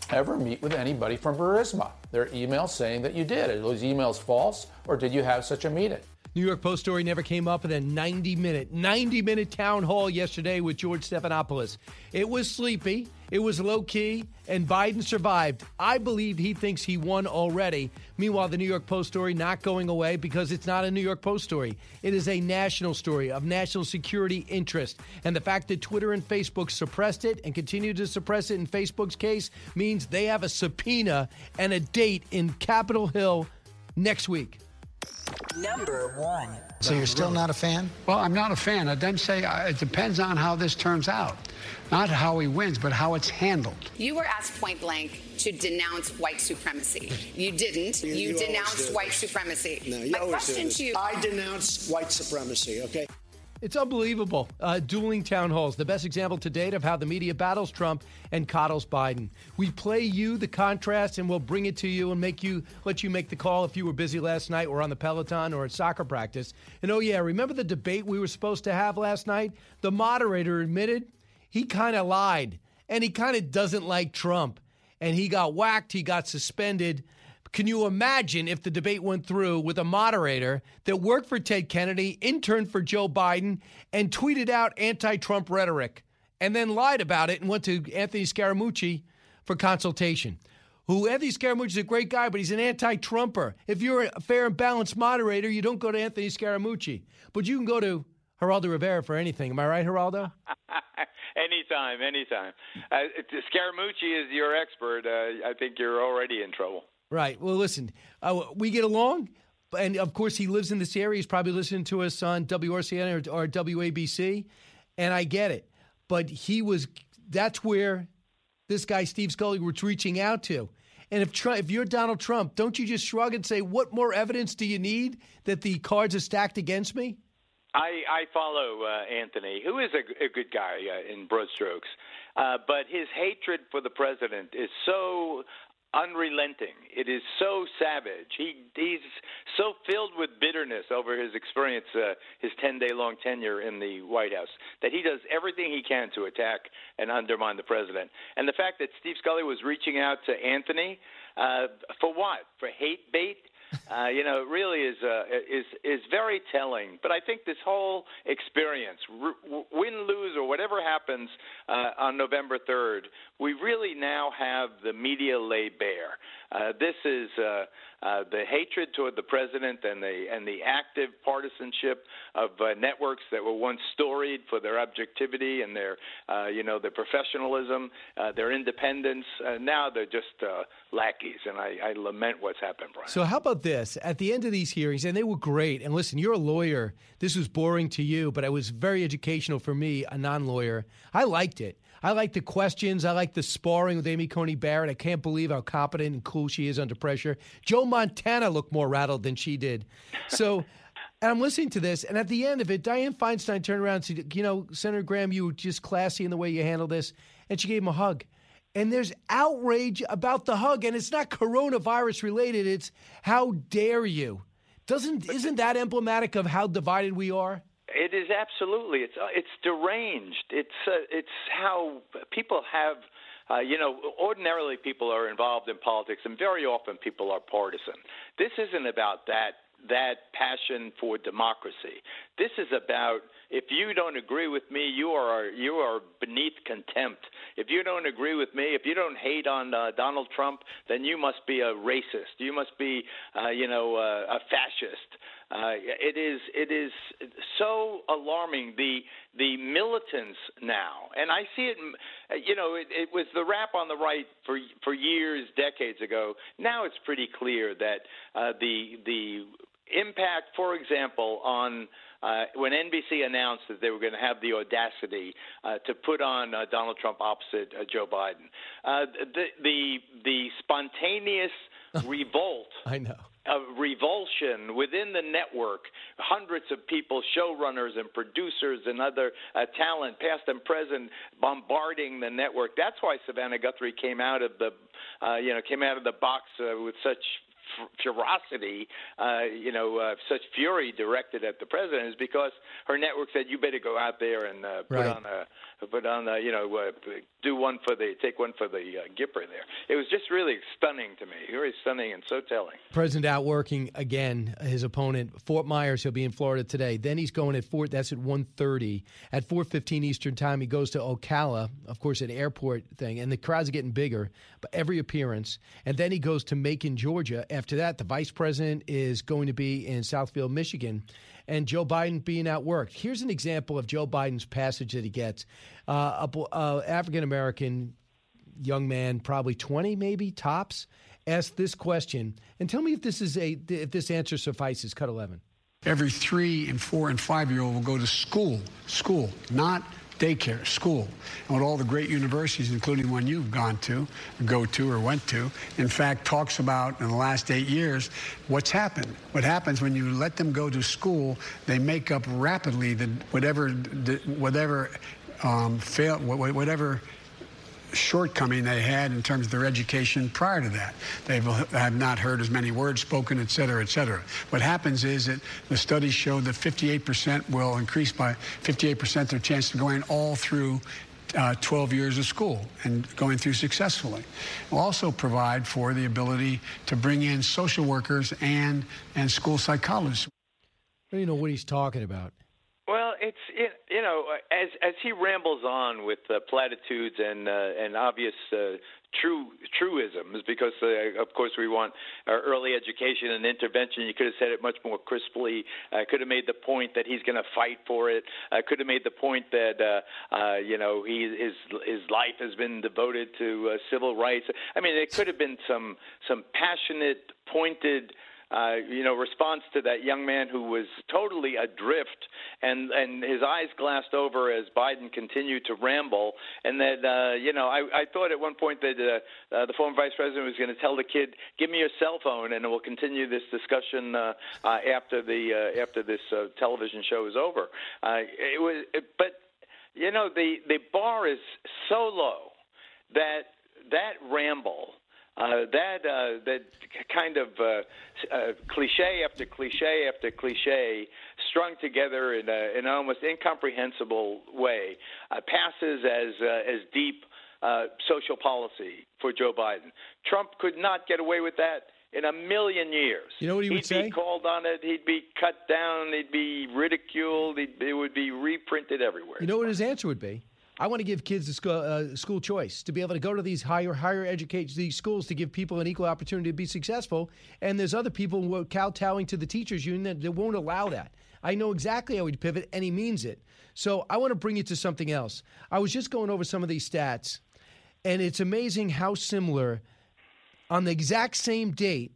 ever meet with anybody from Burisma? There are emails saying that you did. Are those emails false, or did you have such a meeting? New York Post story never came up in a 90 minute, 90 minute town hall yesterday with George Stephanopoulos. It was sleepy, it was low key, and Biden survived. I believe he thinks he won already. Meanwhile, the New York Post story not going away because it's not a New York Post story. It is a national story of national security interest. And the fact that Twitter and Facebook suppressed it and continue to suppress it in Facebook's case means they have a subpoena and a date in Capitol Hill next week. Number one. So you're still not a fan? Well, I'm not a fan. I then say uh, it depends on how this turns out. Not how he wins, but how it's handled. You were asked point blank to denounce white supremacy. You didn't. You, you denounced white supremacy. No, you My question to you. I denounce white supremacy, okay? It's unbelievable. Uh, dueling town halls, the best example to date of how the media battles Trump and coddles Biden. We play you the contrast and we'll bring it to you and make you let you make the call if you were busy last night or on the Peloton or at soccer practice. And oh yeah, remember the debate we were supposed to have last night? The moderator admitted he kind of lied and he kind of doesn't like Trump. And he got whacked, he got suspended. Can you imagine if the debate went through with a moderator that worked for Ted Kennedy, interned for Joe Biden, and tweeted out anti Trump rhetoric and then lied about it and went to Anthony Scaramucci for consultation? Who Anthony Scaramucci is a great guy, but he's an anti Trumper. If you're a fair and balanced moderator, you don't go to Anthony Scaramucci, but you can go to Geraldo Rivera for anything. Am I right, Geraldo? anytime, anytime. Uh, Scaramucci is your expert. Uh, I think you're already in trouble. Right. Well, listen, uh, we get along. And of course, he lives in this area. He's probably listening to us on WRCN or, or WABC. And I get it. But he was, that's where this guy, Steve Scully, was reaching out to. And if, Trump, if you're Donald Trump, don't you just shrug and say, what more evidence do you need that the cards are stacked against me? I, I follow uh, Anthony, who is a, a good guy uh, in broad strokes, uh, but his hatred for the president is so unrelenting. It is so savage. He he's so filled with bitterness over his experience, uh, his ten day long tenure in the White House, that he does everything he can to attack and undermine the president. And the fact that Steve Scully was reaching out to Anthony uh, for what? For hate bait? Uh, you know, it really is uh, is is very telling. But I think this whole experience, r- win, lose, or whatever happens uh, on November third, we really now have the media lay bare. Uh, this is uh, the hatred toward the president and the and the active partisanship of uh, networks that were once storied for their objectivity and their uh, you know their professionalism, uh, their independence. Uh, now they're just lackeys, and I, I lament what's happened, Brian. So, how about this? At the end of these hearings, and they were great. And listen, you're a lawyer. This was boring to you, but it was very educational for me, a non lawyer. I liked it. I like the questions. I like the sparring with Amy Coney Barrett. I can't believe how competent and cool she is under pressure. Joe Montana looked more rattled than she did. So, and I'm listening to this, and at the end of it, Dianne Feinstein turned around and said, You know, Senator Graham, you were just classy in the way you handled this. And she gave him a hug. And there's outrage about the hug, and it's not coronavirus related. It's how dare you? Doesn't isn't that emblematic of how divided we are? It is absolutely. It's uh, it's deranged. It's uh, it's how people have. Uh, you know, ordinarily people are involved in politics, and very often people are partisan. This isn't about that that passion for democracy. This is about if you don't agree with me, you are you are beneath contempt. If you don't agree with me, if you don't hate on uh, Donald Trump, then you must be a racist. You must be, uh, you know, uh, a fascist. Uh, it is it is so alarming the the militants now, and I see it. You know, it, it was the rap on the right for for years, decades ago. Now it's pretty clear that uh, the the impact, for example, on uh, when NBC announced that they were going to have the audacity uh, to put on uh, Donald Trump opposite uh, Joe Biden, uh, the the the spontaneous revolt. I know. Of revulsion within the network, hundreds of people, showrunners and producers and other uh, talent, past and present, bombarding the network. That's why Savannah Guthrie came out of the, uh, you know, came out of the box uh, with such ferocity, uh, you know, uh, such fury directed at the president is because her network said, "You better go out there and uh, put Right. on a put on the you know, uh, do one for the take one for the uh, Gipper." There, it was just really stunning to me, very stunning and so telling. President outworking again his opponent Fort Myers. He'll be in Florida today. Then he's going at Fort. That's at 1.30. At four fifteen Eastern time, he goes to Ocala, of course, an airport thing, and the crowds are getting bigger. But every appearance, and then he goes to Macon, Georgia. After that, the vice president is going to be in Southfield, Michigan, and Joe Biden being outworked. Here's an example of Joe Biden's passage that he gets. Uh, a uh, African American young man, probably 20 maybe tops, asked this question. And tell me if this is a if this answer suffices. Cut 11. Every three and four and five year old will go to school, school, not daycare, school. And what all the great universities, including one you've gone to, go to, or went to, in fact, talks about in the last eight years what's happened. What happens when you let them go to school, they make up rapidly the whatever, the, whatever um, fail, whatever shortcoming they had in terms of their education prior to that. They have not heard as many words spoken, et cetera, et cetera. What happens is that the studies show that 58% will increase by 58% their chance of going all through uh, 12 years of school and going through successfully. We'll also provide for the ability to bring in social workers and, and school psychologists. I don't know what he's talking about. Well, it's it, you know as as he rambles on with uh, platitudes and uh, and obvious uh, true truisms, because uh, of course we want uh, early education and intervention. You could have said it much more crisply. Uh, could have made the point that he's going to fight for it. Uh, could have made the point that uh, uh, you know he his his life has been devoted to uh, civil rights. I mean, it could have been some some passionate, pointed uh, you know, response to that young man who was totally adrift and and his eyes glassed over as Biden continued to ramble, and that uh, you know, I, I thought at one point that uh, uh, the former vice president was going to tell the kid, "Give me your cell phone," and we'll continue this discussion uh, uh, after the uh, after this uh, television show is over. Uh, it was, it, but you know, the the bar is so low that that ramble Uh, that uh, that kind of uh, uh, cliche after cliche after cliche, strung together in, a, in an almost incomprehensible way, uh, passes as uh, as deep uh, social policy for Joe Biden. Trump could not get away with that in a million years. You know what he would he'd say? be called on it. He'd be cut down. He'd be ridiculed. He'd, it would be reprinted everywhere. You know what his answer would be? I want to give kids a school, uh, school choice to be able to go to these higher higher education these schools to give people an equal opportunity to be successful. And there's other people who are kowtowing to the teachers union that, that won't allow that. I know exactly how he'd pivot, and he means it. So I want to bring you to something else. I was just going over some of these stats, and it's amazing how similar on the exact same date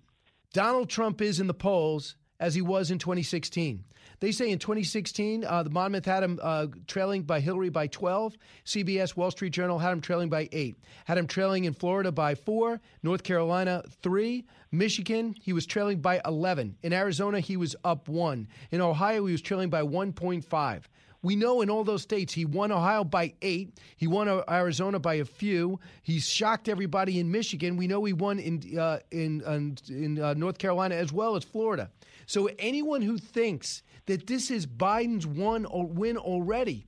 Donald Trump is in the polls as he was in 2016. They say in 2016, uh, the Monmouth had him uh, trailing by Hillary by 12. CBS Wall Street Journal had him trailing by 8. Had him trailing in Florida by 4. North Carolina, 3. Michigan, he was trailing by 11. In Arizona, he was up 1. In Ohio, he was trailing by 1.5. We know in all those states he won Ohio by eight. He won Arizona by a few. He's shocked everybody in Michigan. We know he won in uh, in in uh, North Carolina as well as Florida. So anyone who thinks that this is Biden's one win already,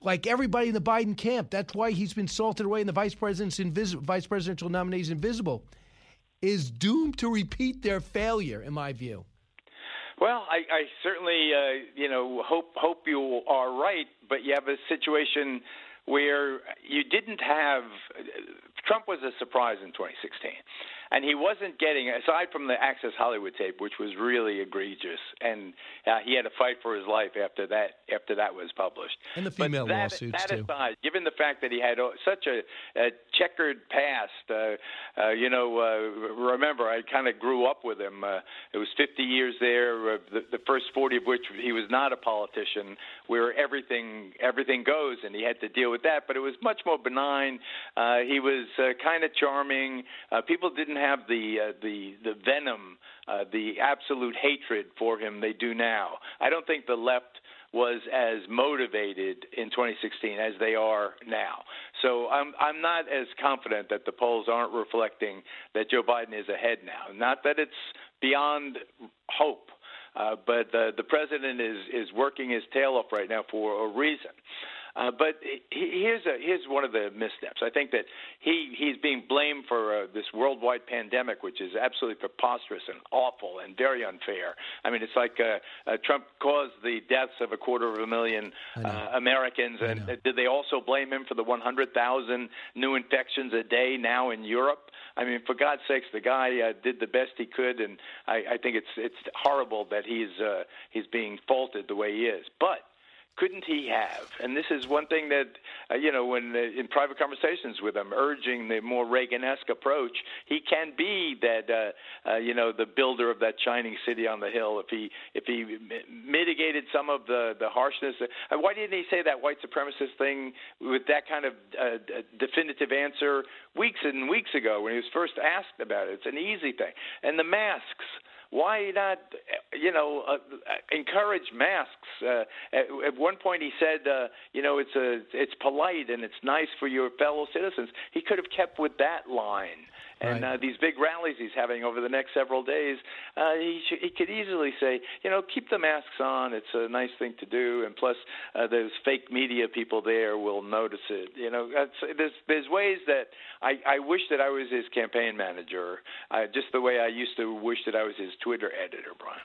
like everybody in the Biden camp, that's why he's been salted away and the vice president's invis- vice presidential invisible, is doomed to repeat their failure, in my view. Well, I, I certainly, uh, you know, hope hope you are right, but you have a situation where you didn't have. Trump was a surprise in 2016 and he wasn't getting aside from the Access Hollywood tape, which was really egregious, and uh, he had to fight for his life after that after that was published. And the female but that, lawsuits that too. aside, given the fact that he had uh, such a, a checkered past, uh, uh, you know, uh, remember I kind of grew up with him. Uh, it was 50 years there, uh, the, the first 40 of which he was not a politician, where everything everything goes, and he had to deal with that. But it was much more benign. Uh, he was uh, kind of charming. Uh, people didn't have the uh, the the venom, uh, the absolute hatred for him they do now. I don't think the left was as motivated in 2016 as they are now. So I'm I'm not as confident that the polls aren't reflecting that Joe Biden is ahead now. Not that it's beyond hope. Uh, but uh, the president is is working his tail off right now for a reason. Uh, but here's a, here's one of the missteps. I think that he he's being blamed for uh, this worldwide pandemic, which is absolutely preposterous and awful and very unfair. I mean, it's like uh, uh, Trump caused the deaths of a quarter of a million uh, Americans, and did they also blame him for the 100,000 new infections a day now in Europe? I mean, for God's sakes, the guy uh, did the best he could, and I, I think it's it's horrible that he's uh, he's being faulted the way he is. But couldn't he have? And this is one thing that, uh, you know, when uh, in private conversations with him, urging the more Reagan-esque approach, he can be that, uh, uh, you know, the builder of that shining city on the hill. If he if he mitigated some of the the harshness, uh, why didn't he say that white supremacist thing with that kind of uh, definitive answer weeks and weeks ago when he was first asked about it? It's an easy thing. And the masks why not, you know, uh, encourage masks? Uh, at, at one point, he said, uh, you know, it's a, it's polite and it's nice for your fellow citizens. He could have kept with that line. And Right. uh, these big rallies he's having over the next several days, uh, he, sh- he could easily say, you know, keep the masks on. It's a nice thing to do, and plus, uh, those fake media people there will notice it. You know, that's, there's there's ways that I, I wish that I was his campaign manager, uh, just the way I used to wish that I was his Twitter editor, Brian.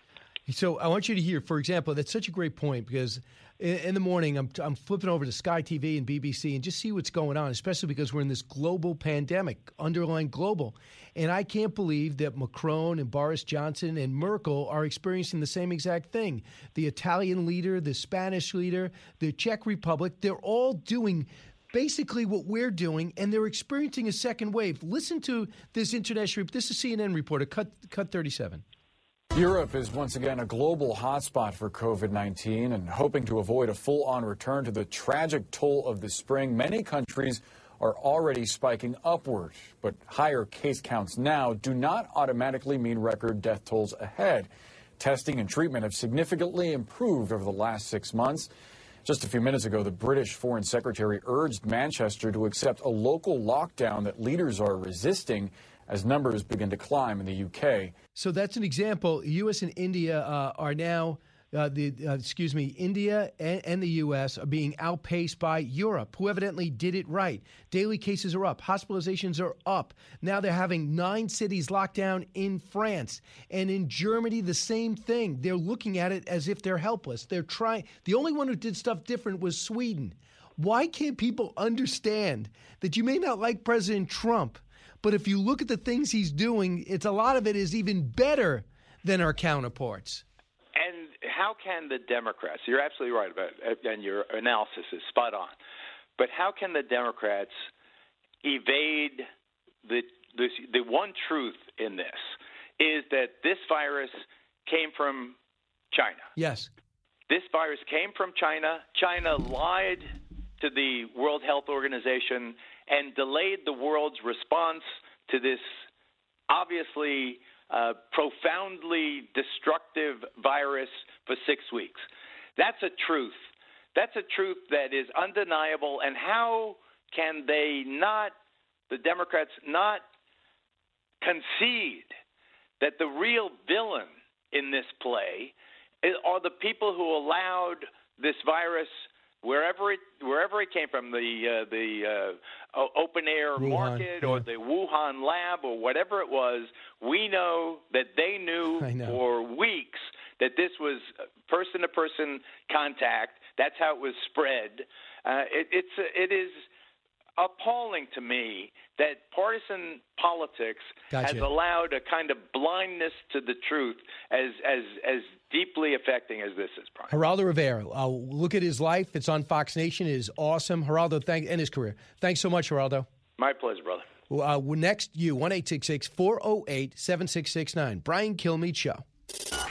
So I want you to hear, for example, that's such a great point because in, in the morning I'm, I'm flipping over to Sky TV and BBC and just see what's going on, especially because we're in this global pandemic, underlying global. And I can't believe that Macron and Boris Johnson and Merkel are experiencing the same exact thing. The Italian leader, the Spanish leader, the Czech Republic, they're all doing basically what we're doing, and they're experiencing a second wave. Listen to this international. This is CNN reporter, cut cut 37. Europe is once again a global hotspot for COVID 19 and hoping to avoid a full on return to the tragic toll of the spring. Many countries are already spiking upward, but higher case counts now do not automatically mean record death tolls ahead. Testing and treatment have significantly improved over the last six months. Just a few minutes ago, the British Foreign Secretary urged Manchester to accept a local lockdown that leaders are resisting as numbers begin to climb in the UK. So that's an example. U.S. and India uh, are now. Uh, the uh, excuse me, India and, and, the U.S. are being outpaced by Europe, who evidently did it right. Daily cases are up, hospitalizations are up. Now they're having nine cities locked down in France and in Germany. The same thing. They're looking at it as if they're helpless. They're trying. The only one who did stuff different was Sweden. Why can't people understand that you may not like President Trump, but if you look at the things he's doing, it's a lot of it is even better than our counterparts. And how can the Democrats? You're absolutely right about, and your analysis is spot on. But how can the Democrats evade the the, the one truth in this is that this virus came from China. Yes. This virus came from China. China lied to the World Health Organization and delayed the world's response to this obviously uh, profoundly destructive virus for six weeks. That's a truth. That's a truth that is undeniable. And how can they not, the Democrats, not concede that the real villain in this play are the people who allowed this virus wherever it wherever it came from the uh, the uh, open air Wuhan, market yeah. or the Wuhan lab or whatever it was, we know that they knew for weeks that this was person to person contact. That's how it was spread. Uh, it, it's it is appalling to me that partisan politics Gotcha. has allowed a kind of blindness to the truth as as as deeply affecting as this is. Brian. Geraldo Rivera, uh, look at his life. It's on Fox Nation. It is awesome. Geraldo, thank and his career. Thanks so much, Geraldo. My pleasure, brother. Uh, next, you one eight six six four zero eight seven six six nine. Brian Kilmeade Show.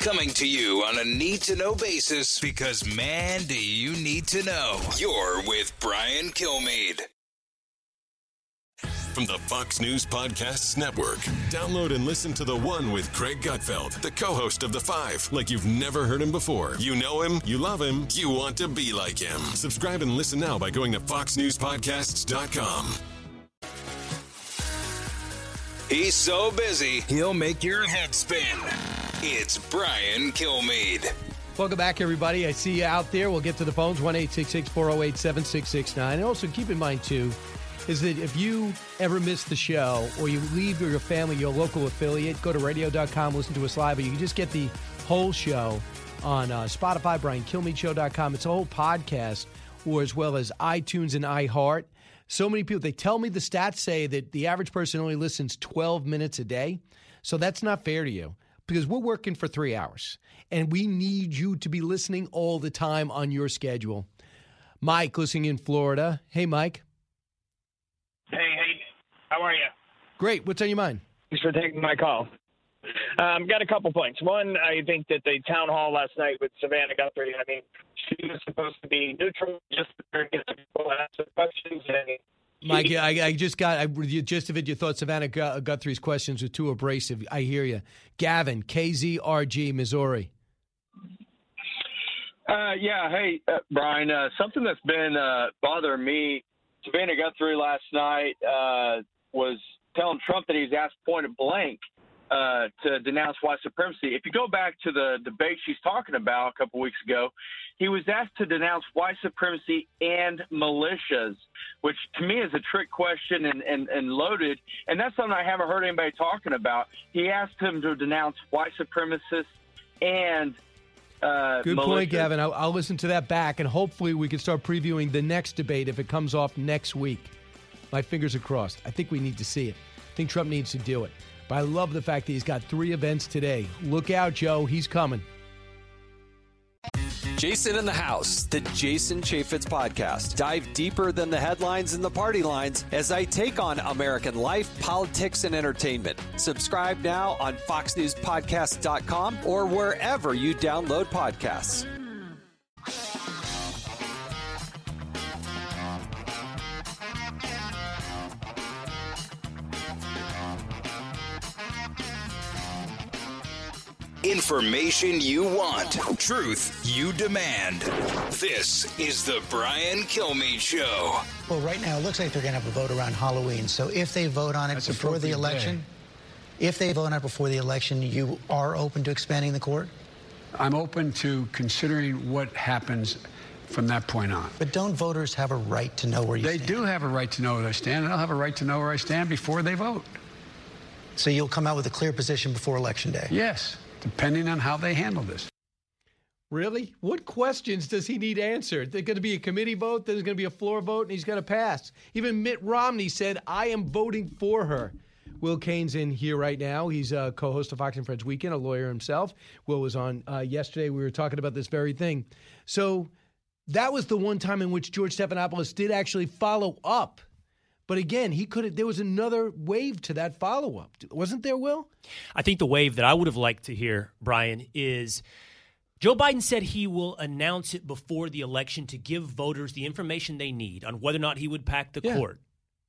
Coming to you on a need to know basis because, man, do you need to know. You're with Brian Kilmeade. From the Fox News Podcasts Network. Download and listen to the one with Greg Gutfeld, the co host of The Five, like you've never heard him before. You know him, you love him, you want to be like him. Subscribe and listen now by going to FoxNewsPodcasts.com. He's so busy, he'll make your head spin. It's Brian Kilmeade. Welcome back, everybody. I see you out there. We'll get to the phones one eight six six four zero eight seven six six nine. And also keep in mind too. Is that if you ever miss the show or you leave your family, your local affiliate, go to radio.com, listen to us live, or you can just get the whole show on uh, Spotify, BrianKilmeadshow.com. It's a whole podcast, or as well as iTunes and iHeart. So many people, they tell me the stats say that the average person only listens 12 minutes a day. So that's not fair to you because we're working for three hours and we need you to be listening all the time on your schedule. Mike, listening in Florida. Hey, Mike. Hey, hey, how are you? Great. What's on your mind? Thanks for taking my call. Um, got a couple points. One, I think that the town hall last night with Savannah Guthrie, I mean, she was supposed to be neutral, just to get people ask the questions. And Mike, I, I just got I, the gist of it. You thought Savannah Gu- Guthrie's questions were too abrasive. I hear you. Gavin, KZRG, Missouri. Uh, yeah, hey, uh, Brian. Uh, something that's been uh, bothering me. Savannah Guthrie last night uh, was telling Trump that he's asked point blank uh, to denounce white supremacy. If you go back to the debate she's talking about a couple weeks ago, he was asked to denounce white supremacy and militias, which to me is a trick question and, and, and loaded. And that's something I haven't heard anybody talking about. He asked him to denounce white supremacists and uh, Good point, Gavin. I'll, I'll listen to that back, and hopefully we can start previewing the next debate if it comes off next week. My fingers are crossed. I think we need to see it. I think Trump needs to do it. But I love the fact that he's got three events today. Look out, Joe. He's coming. Jason in the House, the Jason Chaffetz podcast. Dive deeper than the headlines and the party lines as I take on American life, politics, and entertainment. Subscribe now on FoxNewsPodcast.com or wherever you download podcasts. Information you want, truth you demand. This is the Brian Kilmeade Show. Well, right now it looks like they're going to have a vote around Halloween. So if they vote on it before the election, If they vote on it before the election, you are open to expanding the court? I'm open to considering what happens from that point on. But don't voters have a right to know where you they stand? They do have a right to know where I stand, and I'll have a right to know where I stand before they vote. So you'll come out with a clear position before Election Day? Yes, depending on how they handle this. Really? What questions does he need answered? There's going to be a committee vote, there's going to be a floor vote, and he's going to pass. Even Mitt Romney said, I am voting for her. Will Cain's in here right now. He's a co host of Fox and Friends Weekend, a lawyer himself. Will was on uh, yesterday. We were talking about this very thing. So that was the one time in which George Stephanopoulos did actually follow up. But again, he could have. There was another wave to that follow up, wasn't there? Will I think the wave that I would have liked to hear, Brian, is Joe Biden said he will announce it before the election to give voters the information they need on whether or not he would pack the Yeah. court.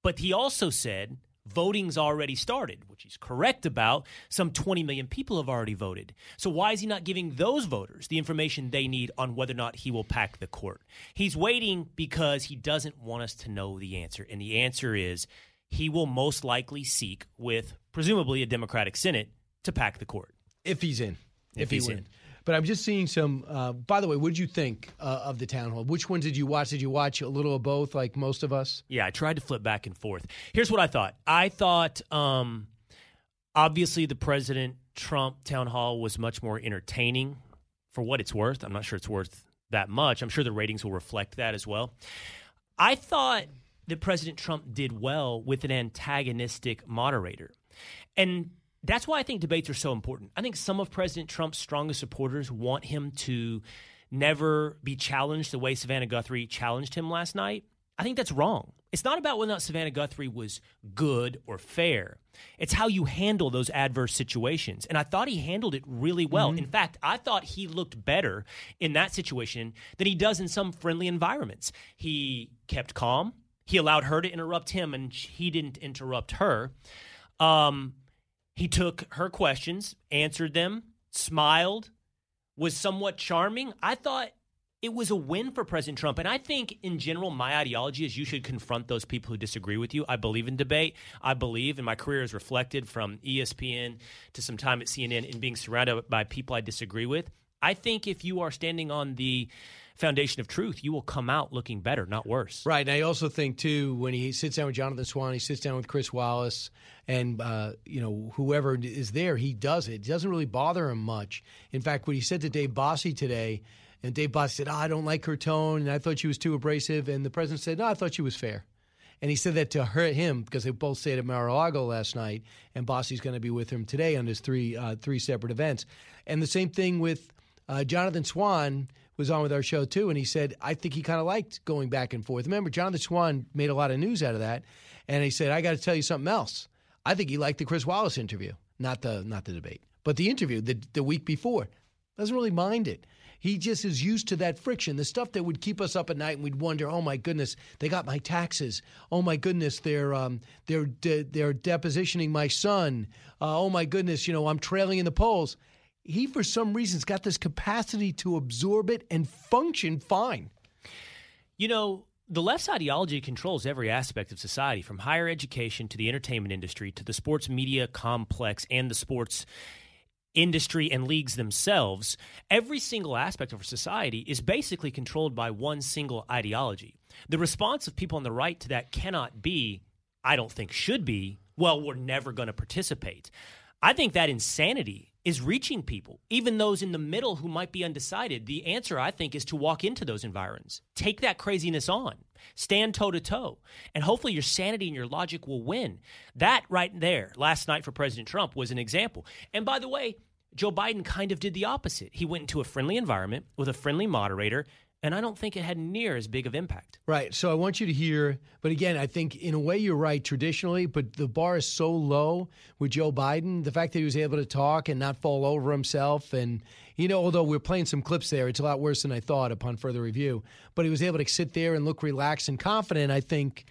But he also said voting's already started, which he's correct about. Some 20 million people have already voted. So why is he not giving those voters the information they need on whether or not he will pack the court? He's waiting because he doesn't want us to know the answer. And the answer is he will most likely seek with presumably a Democratic Senate to pack the court. if he's in, If if, he he's wins. But I'm just seeing some. Uh, by the way, what did you think uh, of the town hall? Which ones did you watch? Did you watch a little of both, like most of us? Yeah, I tried to flip back and forth. Here's what I thought. I thought, um, obviously, the President Trump town hall was much more entertaining for what it's worth. I'm not sure it's worth that much. I'm sure the ratings will reflect that as well. I thought that President Trump did well with an antagonistic moderator. And that's why I think debates are so important. I think some of President Trump's strongest supporters want him to never be challenged the way Savannah Guthrie challenged him last night. I think that's wrong. It's not about whether or not Savannah Guthrie was good or fair. It's how you handle those adverse situations. And I thought he handled it really well. In fact, I thought he looked better in that situation than he does in some friendly environments. He kept calm. He allowed her to interrupt him, and he didn't interrupt her. Um, he took her questions, answered them, smiled, was somewhat charming. I thought it was a win for President Trump. And I think, in general, my ideology is you should confront those people who disagree with you. I believe in debate. I believe, and my career is reflected from ESPN to some time at CNN in being surrounded by people I disagree with. I think if you are standing on the foundation of truth, you will come out looking better, not worse. Right. And I also think too when he sits down with Jonathan Swan, he sits down with Chris Wallace, and uh, you know whoever is there, he does it. It doesn't really bother him much. In fact, what he said to Dave Bossie today, and Dave Bossie said, oh, "I don't like her tone, and I thought she was too abrasive," and the president said, "No, I thought she was fair." And he said that to hurt him because they both stayed at Mar-a-Lago last night, and Bossie's going to be with him today on his three uh, three separate events. And the same thing with uh, Jonathan Swan was on with our show too, and he said I think he kind of liked going back and forth. Remember, Jonathan Swan made a lot of news out of that, and he said I got to tell you something else. I think he liked the Chris Wallace interview, not the not the debate, but the interview the the week before. Doesn't really mind it. He just is used to that friction, the stuff that would keep us up at night, and we'd wonder, "Oh my goodness, they got my taxes. Oh my goodness, they're um, they're de- they're depositioning my son. Uh, oh my goodness, you know, I'm trailing in the polls." He, for some reason, has got this capacity to absorb it and function fine. You know, the left's ideology controls every aspect of society, from higher education to the entertainment industry to the sports media complex and the sports industry and leagues themselves. Every single aspect of our society is basically controlled by one single ideology. The response of people on the right to that cannot be, I don't think should be, well, we're never going to participate. I think that insanity is reaching people, even those in the middle who might be undecided. The answer, I think, is to walk into those environs, take that craziness on, stand toe to toe, and hopefully your sanity and your logic will win. That right there, last night for President Trump, was an example. And by the way, Joe Biden kind of did the opposite. He went into a friendly environment with a friendly moderator, and I don't think it had near as big of impact. Right. So I want you to hear, but again, I think in a way you're right traditionally, but the bar is so low with Joe Biden. The fact that he was able to talk and not fall over himself. And, you know, although we're playing some clips there, it's a lot worse than I thought upon further review. But he was able to sit there and look relaxed and confident. I think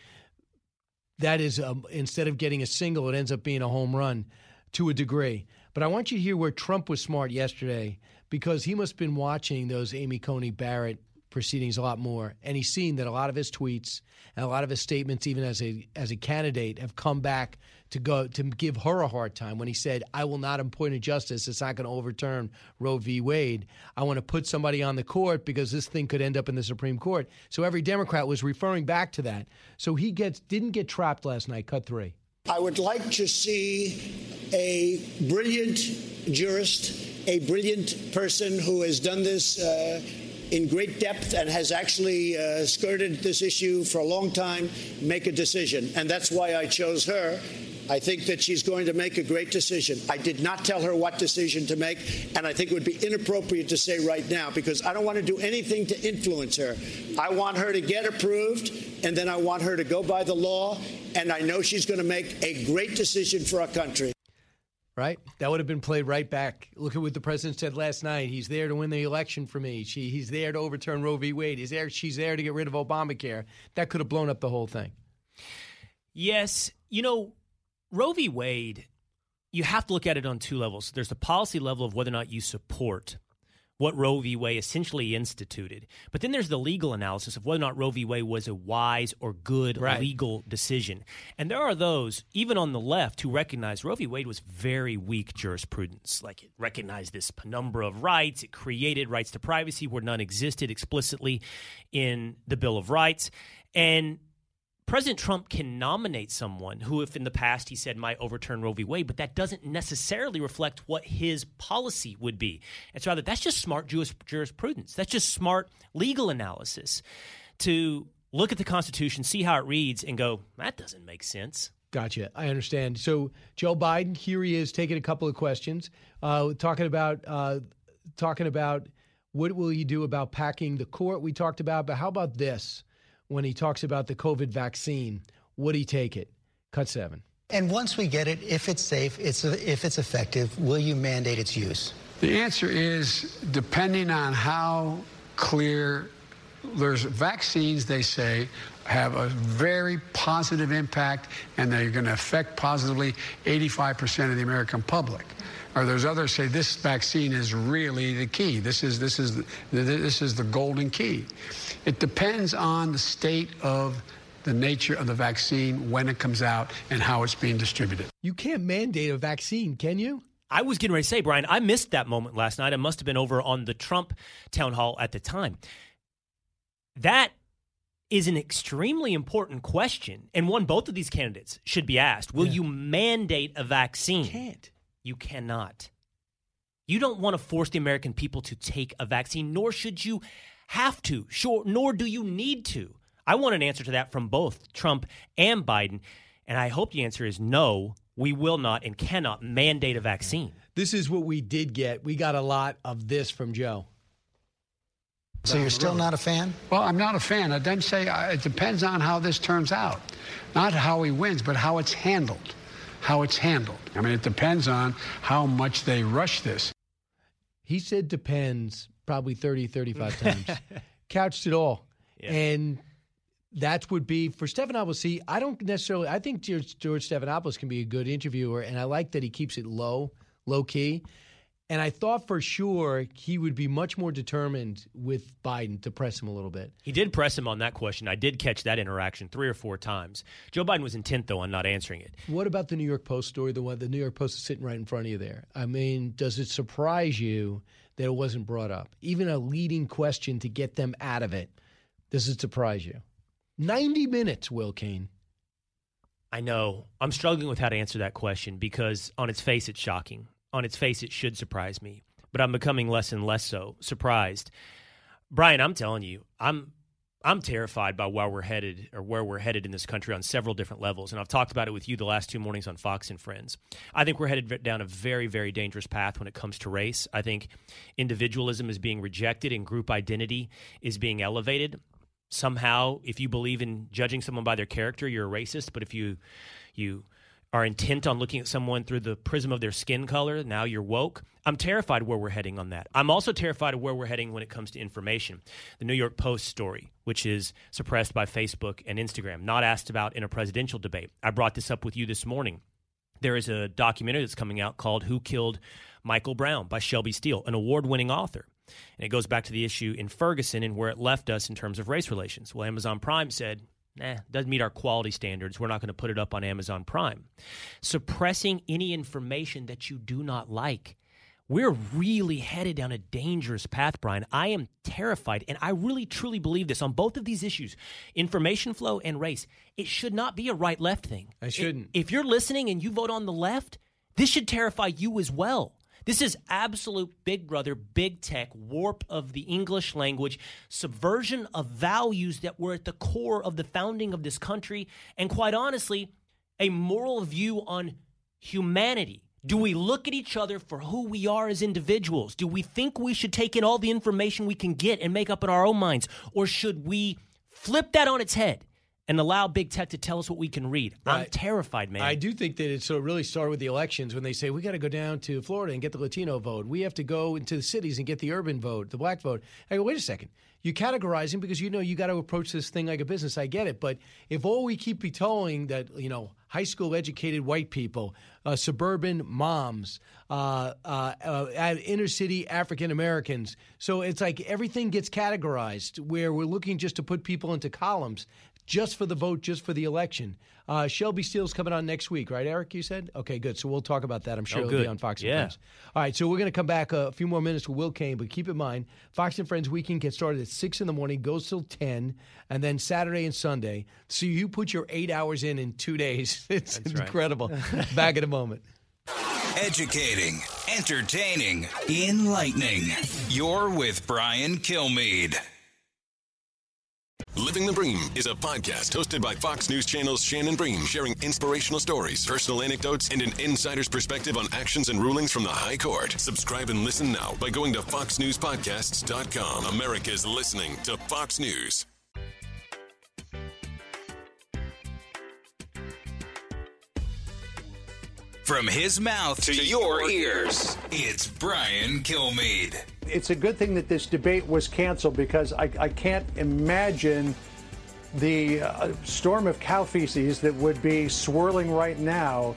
that is, um, instead of getting a single, it ends up being a home run to a degree. But I want you to hear where Trump was smart yesterday because he must have been watching those Amy Coney Barrett proceedings a lot more, and he's seen that a lot of his tweets and a lot of his statements, even as a as a candidate, have come back to go to give her a hard time when he said, "I will not appoint a justice. It's not going to overturn Roe v. Wade. I want to put somebody on the court because this thing could end up in the Supreme Court." So every Democrat was referring back to that. So he gets didn't get trapped last night. Cut three. I would like to see a brilliant jurist, a brilliant person who has done this uh, in great depth and has actually uh, skirted this issue for a long time make a decision. And that's why I chose her. I think that she's going to make a great decision. I did not tell her what decision to make, and I think it would be inappropriate to say right now because I don't want to do anything to influence her. I want her to get approved, and then I want her to go by the law, and I know she's going to make a great decision for our country. Right? That would have been played right back. Look at what the president said last night. He's there to win the election for me. She, he's there to overturn Roe v. Wade. He's there, she's there to get rid of Obamacare. That could have blown up the whole thing. Yes. You know, Roe v. Wade, you have to look at it on two levels. There's the policy level of whether or not you support what Roe v. Wade essentially instituted. But then there's the legal analysis of whether or not Roe v. Wade was a wise or good Right. legal decision. And there are those, even on the left, who recognize Roe v. Wade was very weak jurisprudence. Like it recognized this penumbra of rights, it created rights to privacy where none existed explicitly in the Bill of Rights. And President Trump can nominate someone who, if in the past he said might overturn Roe v. Wade, but that doesn't necessarily reflect what his policy would be. It's rather that's just smart juris, jurisprudence. That's just smart legal analysis to look at the Constitution, see how it reads, and go, that doesn't make sense. Gotcha. I understand. So Joe Biden, here he is taking a couple of questions, uh, talking about uh, talking about what will he do about packing the court. We talked about, but how about this? When he talks about the COVID vaccine, would he take it? Cut seven. And once we get it, if it's safe, it's if it's effective, will you mandate its use? The answer is depending on how clear there's vaccines, they say, have a very positive impact and they're going to affect positively 85% of the American public. Or there's others say this vaccine is really the key. This is this is the, this is the golden key. It depends on the state of the nature of the vaccine when it comes out and how it's being distributed. You can't mandate a vaccine, can you? I was getting ready to say, Brian, I missed that moment last night. I must have been over on the Trump town hall at the time. That is an extremely important question, and one both of these candidates should be asked. Will you mandate a vaccine? You can't. You cannot. You don't want to force the American people to take a vaccine, nor should you have to, sure, nor do you need to. I want an answer to that from both Trump and Biden, and I hope the answer is no, we will not and cannot mandate a vaccine. This is what we did get. We got a lot of this from Joe. So you're still not a fan? Well, I'm not a fan. I then say uh, it depends on how this turns out. Not how he wins, but how it's handled. How it's handled. I mean, it depends on how much they rush this. He said depends probably 30, 35 times. Couched it all. And that would be for Stephanopoulos. See, I don't necessarily, I think George, George Stephanopoulos can be a good interviewer, and I like that he keeps it low, low key. And I thought for sure he would be much more determined with Biden to press him a little bit. He did press him on that question. I did catch that interaction three or four times. Joe Biden was intent, though, on not answering it. What about the New York Post story? The one the New York Post is sitting right in front of you there. I mean, does it surprise you that it wasn't brought up? Even a leading question to get them out of it. Does it surprise you? 90 minutes, Will Cain. I know. I'm struggling with how to answer that question because on its face, it's shocking. On its face, it should surprise me, but I'm becoming less and less so surprised. Brian, I'm telling you, I'm I'm terrified by where we're headed or where we're headed in this country on several different levels. And I've talked about it with you the last two mornings on Fox and Friends. I think we're headed down a very, very dangerous path when it comes to race. I think individualism is being rejected and group identity is being elevated. Somehow, if you believe in judging someone by their character, you're a racist. But if you you are intent on looking at someone through the prism of their skin color, now you're woke. I'm terrified where we're heading on that. I'm also terrified of where we're heading when it comes to information. The New York Post story, which is suppressed by Facebook and Instagram, not asked about in a presidential debate. I brought this up with you this morning. There is a documentary that's coming out called Who Killed Michael Brown by Shelby Steele, an award winning author. And it goes back to the issue in Ferguson and where it left us in terms of race relations. Well, Amazon Prime said, nah, doesn't meet our quality standards. We're not going to put it up on Amazon Prime. Suppressing any information that you do not like. We're really headed down a dangerous path, Brian. I am terrified, and I really truly believe this on both of these issues information flow and race. It should not be a right left thing. I shouldn't. If you're listening and you vote on the left, this should terrify you as well. This is absolute big brother, big tech, warp of the English language, subversion of values that were at the core of the founding of this country, and quite honestly, a moral view on humanity. Do we look at each other for who we are as individuals? Do we think we should take in all the information we can get and make up in our own minds? Or should we flip that on its head and allow big tech to tell us what we can read? I'm terrified, man. I do think that it sort of really started with the elections when they say we got to go down to Florida and get the Latino vote. We have to go into the cities and get the urban vote, the black vote. I go, wait a second. You categorize them because you know you got to approach this thing like a business. I get it, but if all we keep vetoing that you know high school educated white people, uh, suburban moms, uh, uh, uh, inner city African Americans, so it's like everything gets categorized where we're looking just to put people into columns just for the vote, just for the election. Uh, Shelby Steele's coming on next week, right, Eric? You said? Okay, good. So we'll talk about that. I'm sure Oh, it'll be on Fox and Yeah. Friends. All right, so we're going to come back uh, a few more minutes with Will Cain, but keep in mind, Fox and Friends weekend gets started at 6 in the morning, goes till 10, and then Saturday and Sunday. So you put your eight hours in in two days. It's right. incredible. back in a moment. Educating, entertaining, enlightening. You're with Brian Kilmeade. Living the Bream is a podcast hosted by Fox News Channel's Shannon Bream, sharing inspirational stories, personal anecdotes, and an insider's perspective on actions and rulings from the High Court. Subscribe and listen now by going to foxnewspodcasts.com. America's listening to Fox News. From his mouth to your ears, it's Brian Kilmeade. It's a good thing that this debate was canceled because I, I can't imagine the uh, storm of cow feces that would be swirling right now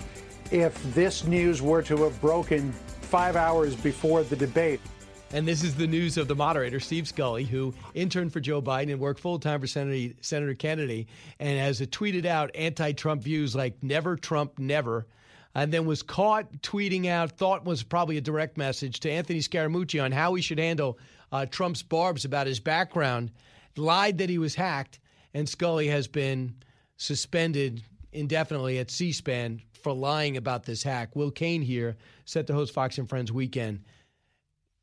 if this news were to have broken five hours before the debate. And this is the news of the moderator, Steve Scully, who interned for Joe Biden and worked full time for Senator, Senator Kennedy and has tweeted out anti Trump views like never Trump, never. And then was caught tweeting out, thought was probably a direct message to Anthony Scaramucci on how he should handle uh, Trump's barbs about his background, lied that he was hacked, and Scully has been suspended indefinitely at C SPAN for lying about this hack. Will Cain here, set to host Fox and Friends weekend.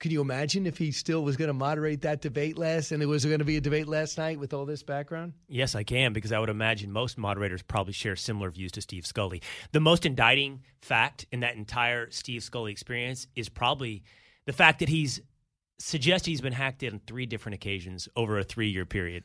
Could you imagine if he still was going to moderate that debate last and it was going to be a debate last night with all this background? Yes, I can, because I would imagine most moderators probably share similar views to Steve Scully. The most indicting fact in that entire Steve Scully experience is probably the fact that he's suggested he's been hacked on three different occasions over a three year period.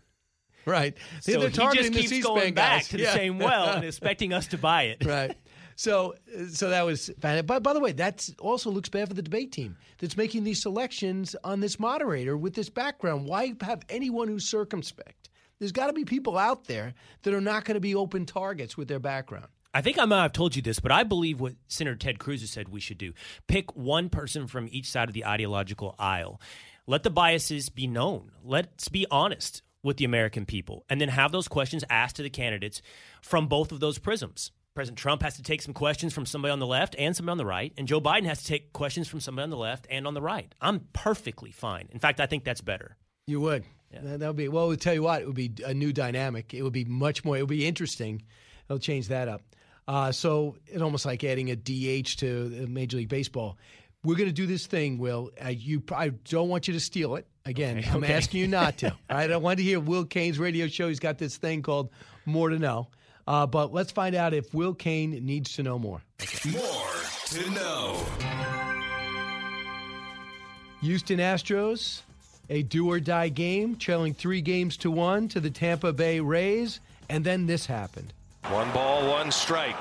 Right. So They're he just targeting the keeps going back guys. to the Yeah. same well and expecting us to buy it. right. So, uh, so that was. But by the way, that also looks bad for the debate team that's making these selections on this moderator with this background. Why have anyone who's circumspect? There's got to be people out there that are not going to be open targets with their background. I think I might have told you this, but I believe what Senator Ted Cruz has said we should do. Pick one person from each side of the ideological aisle. Let the biases be known. Let's be honest with the American people. And then have those questions asked to the candidates from both of those prisms. President Trump has to take some questions from somebody on the left and somebody on the right, and Joe Biden has to take questions from somebody on the left and on the right. I'm perfectly fine. In fact, I think that's better. You would. That that would be. Well, We'll tell you what, it would be a new dynamic. It would be much more. It would be interesting. It'll change that up. Uh, so it's almost like adding a DH to Major League Baseball. We're going to do this thing, Will. Uh, you, I don't want you to steal it. Again, Okay, I'm okay. asking you not to. I don't want to hear Will Cain's radio show. He's got this thing called More to Know. Uh, but let's find out if Will Cain needs to know more. More to know. Houston Astros, a do or die game, trailing three games to one to the Tampa Bay Rays, and then this happened. One ball, one strike.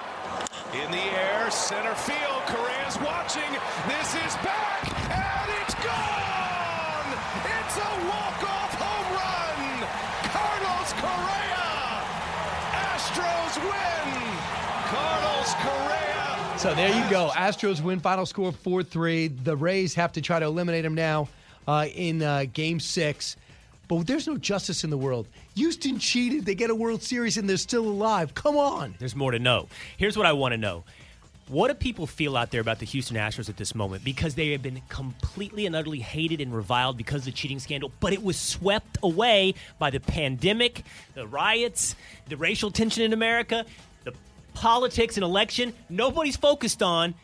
In the air, center field. Correa's watching. This is back, and it's gone! It's a walk-off home run! Carlos Correa! Astros win! Carlos Correa So there you go. Astros win. Final score 4 3. The Rays have to try to eliminate them now uh, in uh, game six. But there's no justice in the world. Houston cheated. They get a World Series and they're still alive. Come on. There's more to know. Here's what I want to know. What do people feel out there about the Houston Astros at this moment? Because they have been completely and utterly hated and reviled because of the cheating scandal, but it was swept away by the pandemic, the riots, the racial tension in America, politics and election. Nobody's focused on.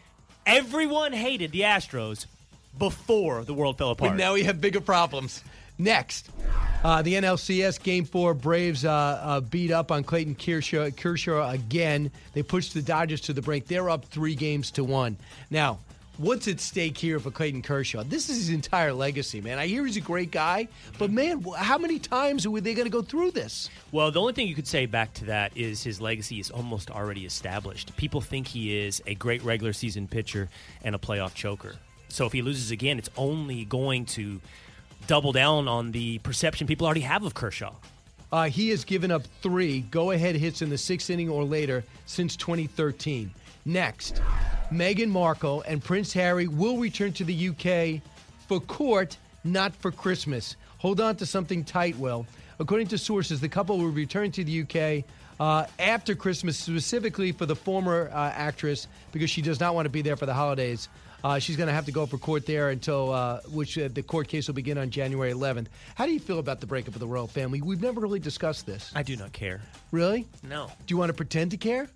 Everyone hated the Astros before the world fell apart. But now we have bigger problems. Next, uh, the NLCS Game Four Braves uh, uh, beat up on Clayton Kershaw, Kershaw again. They pushed the Dodgers to the brink. They're up three games to one. Now, what's at stake here for Clayton Kershaw? This is his entire legacy, man. I hear he's a great guy, but man, how many times are they going to go through this? Well, the only thing you could say back to that is his legacy is almost already established. People think he is a great regular season pitcher and a playoff choker. So if he loses again, it's only going to double down on the perception people already have of Kershaw. Uh, he has given up three go ahead hits in the sixth inning or later since 2013. Next, Meghan Markle and Prince Harry will return to the UK for court, not for Christmas. Hold on to something tight, Will. According to sources, the couple will return to the UK uh, after Christmas, specifically for the former uh, actress, because she does not want to be there for the holidays. Uh, she's going to have to go for court there until uh, which uh, the court case will begin on January 11th. How do you feel about the breakup of the royal family? We've never really discussed this. I do not care. Really? No. Do you want to pretend to care?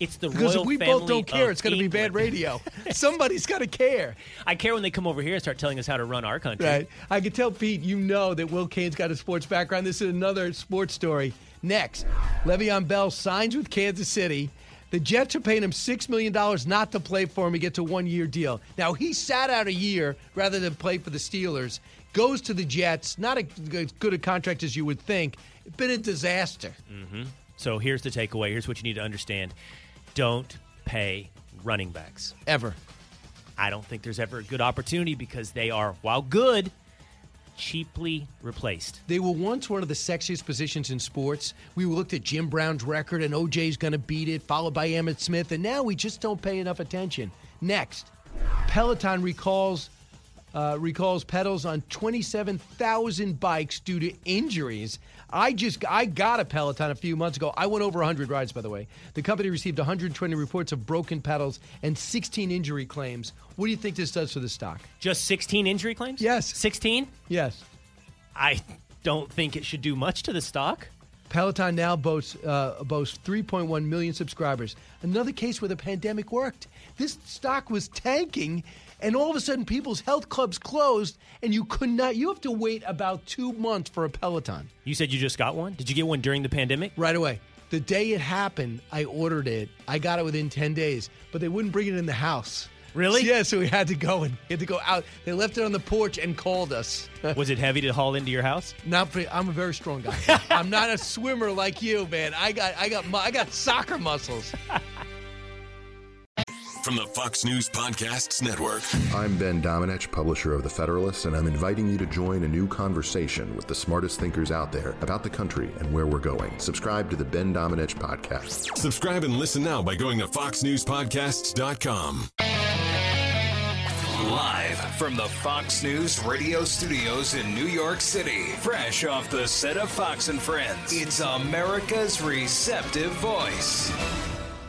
It's the because royal if we both don't care, it's going to be bad radio. Somebody's got to care. I care when they come over here and start telling us how to run our country. Right. I can tell Pete, you know that Will Cain's got a sports background. This is another sports story. Next, Le'Veon Bell signs with Kansas City. The Jets are paying him $6 million not to play for him. He gets a one year deal. Now, he sat out a year rather than play for the Steelers, goes to the Jets. Not as good a contract as you would think. Been a disaster. hmm So here's the takeaway. Here's what you need to understand. Don't pay running backs. Ever. I don't think there's ever a good opportunity because they are, while good, cheaply replaced. They were once one of the sexiest positions in sports. We looked at Jim Brown's record and OJ's going to beat it, followed by Emmitt Smith, and now we just don't pay enough attention. Next, Peloton recalls uh, recalls pedals on 27,000 bikes due to injuries. I just I got a Peloton a few months ago. I went over 100 rides, by the way. The company received 120 reports of broken pedals and 16 injury claims. What do you think this does for the stock? Just 16 injury claims? Yes. 16? Yes. I don't think it should do much to the stock. Peloton now boasts uh, boasts 3.1 million subscribers. Another case where the pandemic worked. This stock was tanking, and all of a sudden, people's health clubs closed, and you could not. You have to wait about two months for a Peloton. You said you just got one? Did you get one during the pandemic? Right away. The day it happened, I ordered it. I got it within 10 days, but they wouldn't bring it in the house. Really? Yeah, so we had to go and had to go out. They left it on the porch and called us. Was it heavy to haul into your house? Not for, I'm a very strong guy. I'm not a swimmer like you, man. I got I got I got soccer muscles. From the Fox News Podcasts Network. I'm Ben Domenech, publisher of The Federalist, and I'm inviting you to join a new conversation with the smartest thinkers out there about the country and where we're going. Subscribe to the Ben Domenech podcast. Subscribe and listen now by going to foxnewspodcasts.com. Live from the Fox News radio studios in New York City, fresh off the set of Fox and Friends, it's America's receptive voice.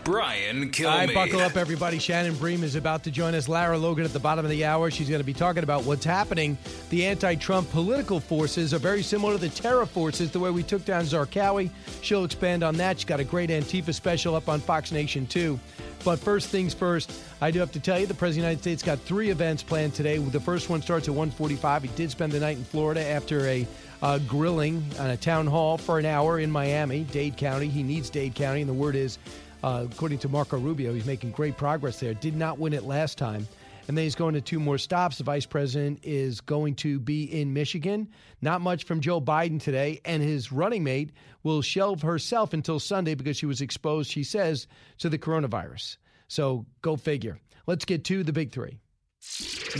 Brian Kilmeade. right, buckle up, everybody. Shannon Bream is about to join us. Lara Logan at the bottom of the hour. She's going to be talking about what's happening. The anti-Trump political forces are very similar to the terror forces, the way we took down Zarqawi. She'll expand on that. She's got a great Antifa special up on Fox Nation, too. But first things first, I do have to tell you, the President of the United States got three events planned today. The first one starts at 145. He did spend the night in Florida after a uh, grilling on a town hall for an hour in Miami, Dade County. He needs Dade County, and the word is, uh, according to Marco Rubio, he's making great progress there. Did not win it last time. And then he's going to two more stops. The vice president is going to be in Michigan. Not much from Joe Biden today. And his running mate will shelve herself until Sunday because she was exposed, she says, to the coronavirus. So go figure. Let's get to the big three.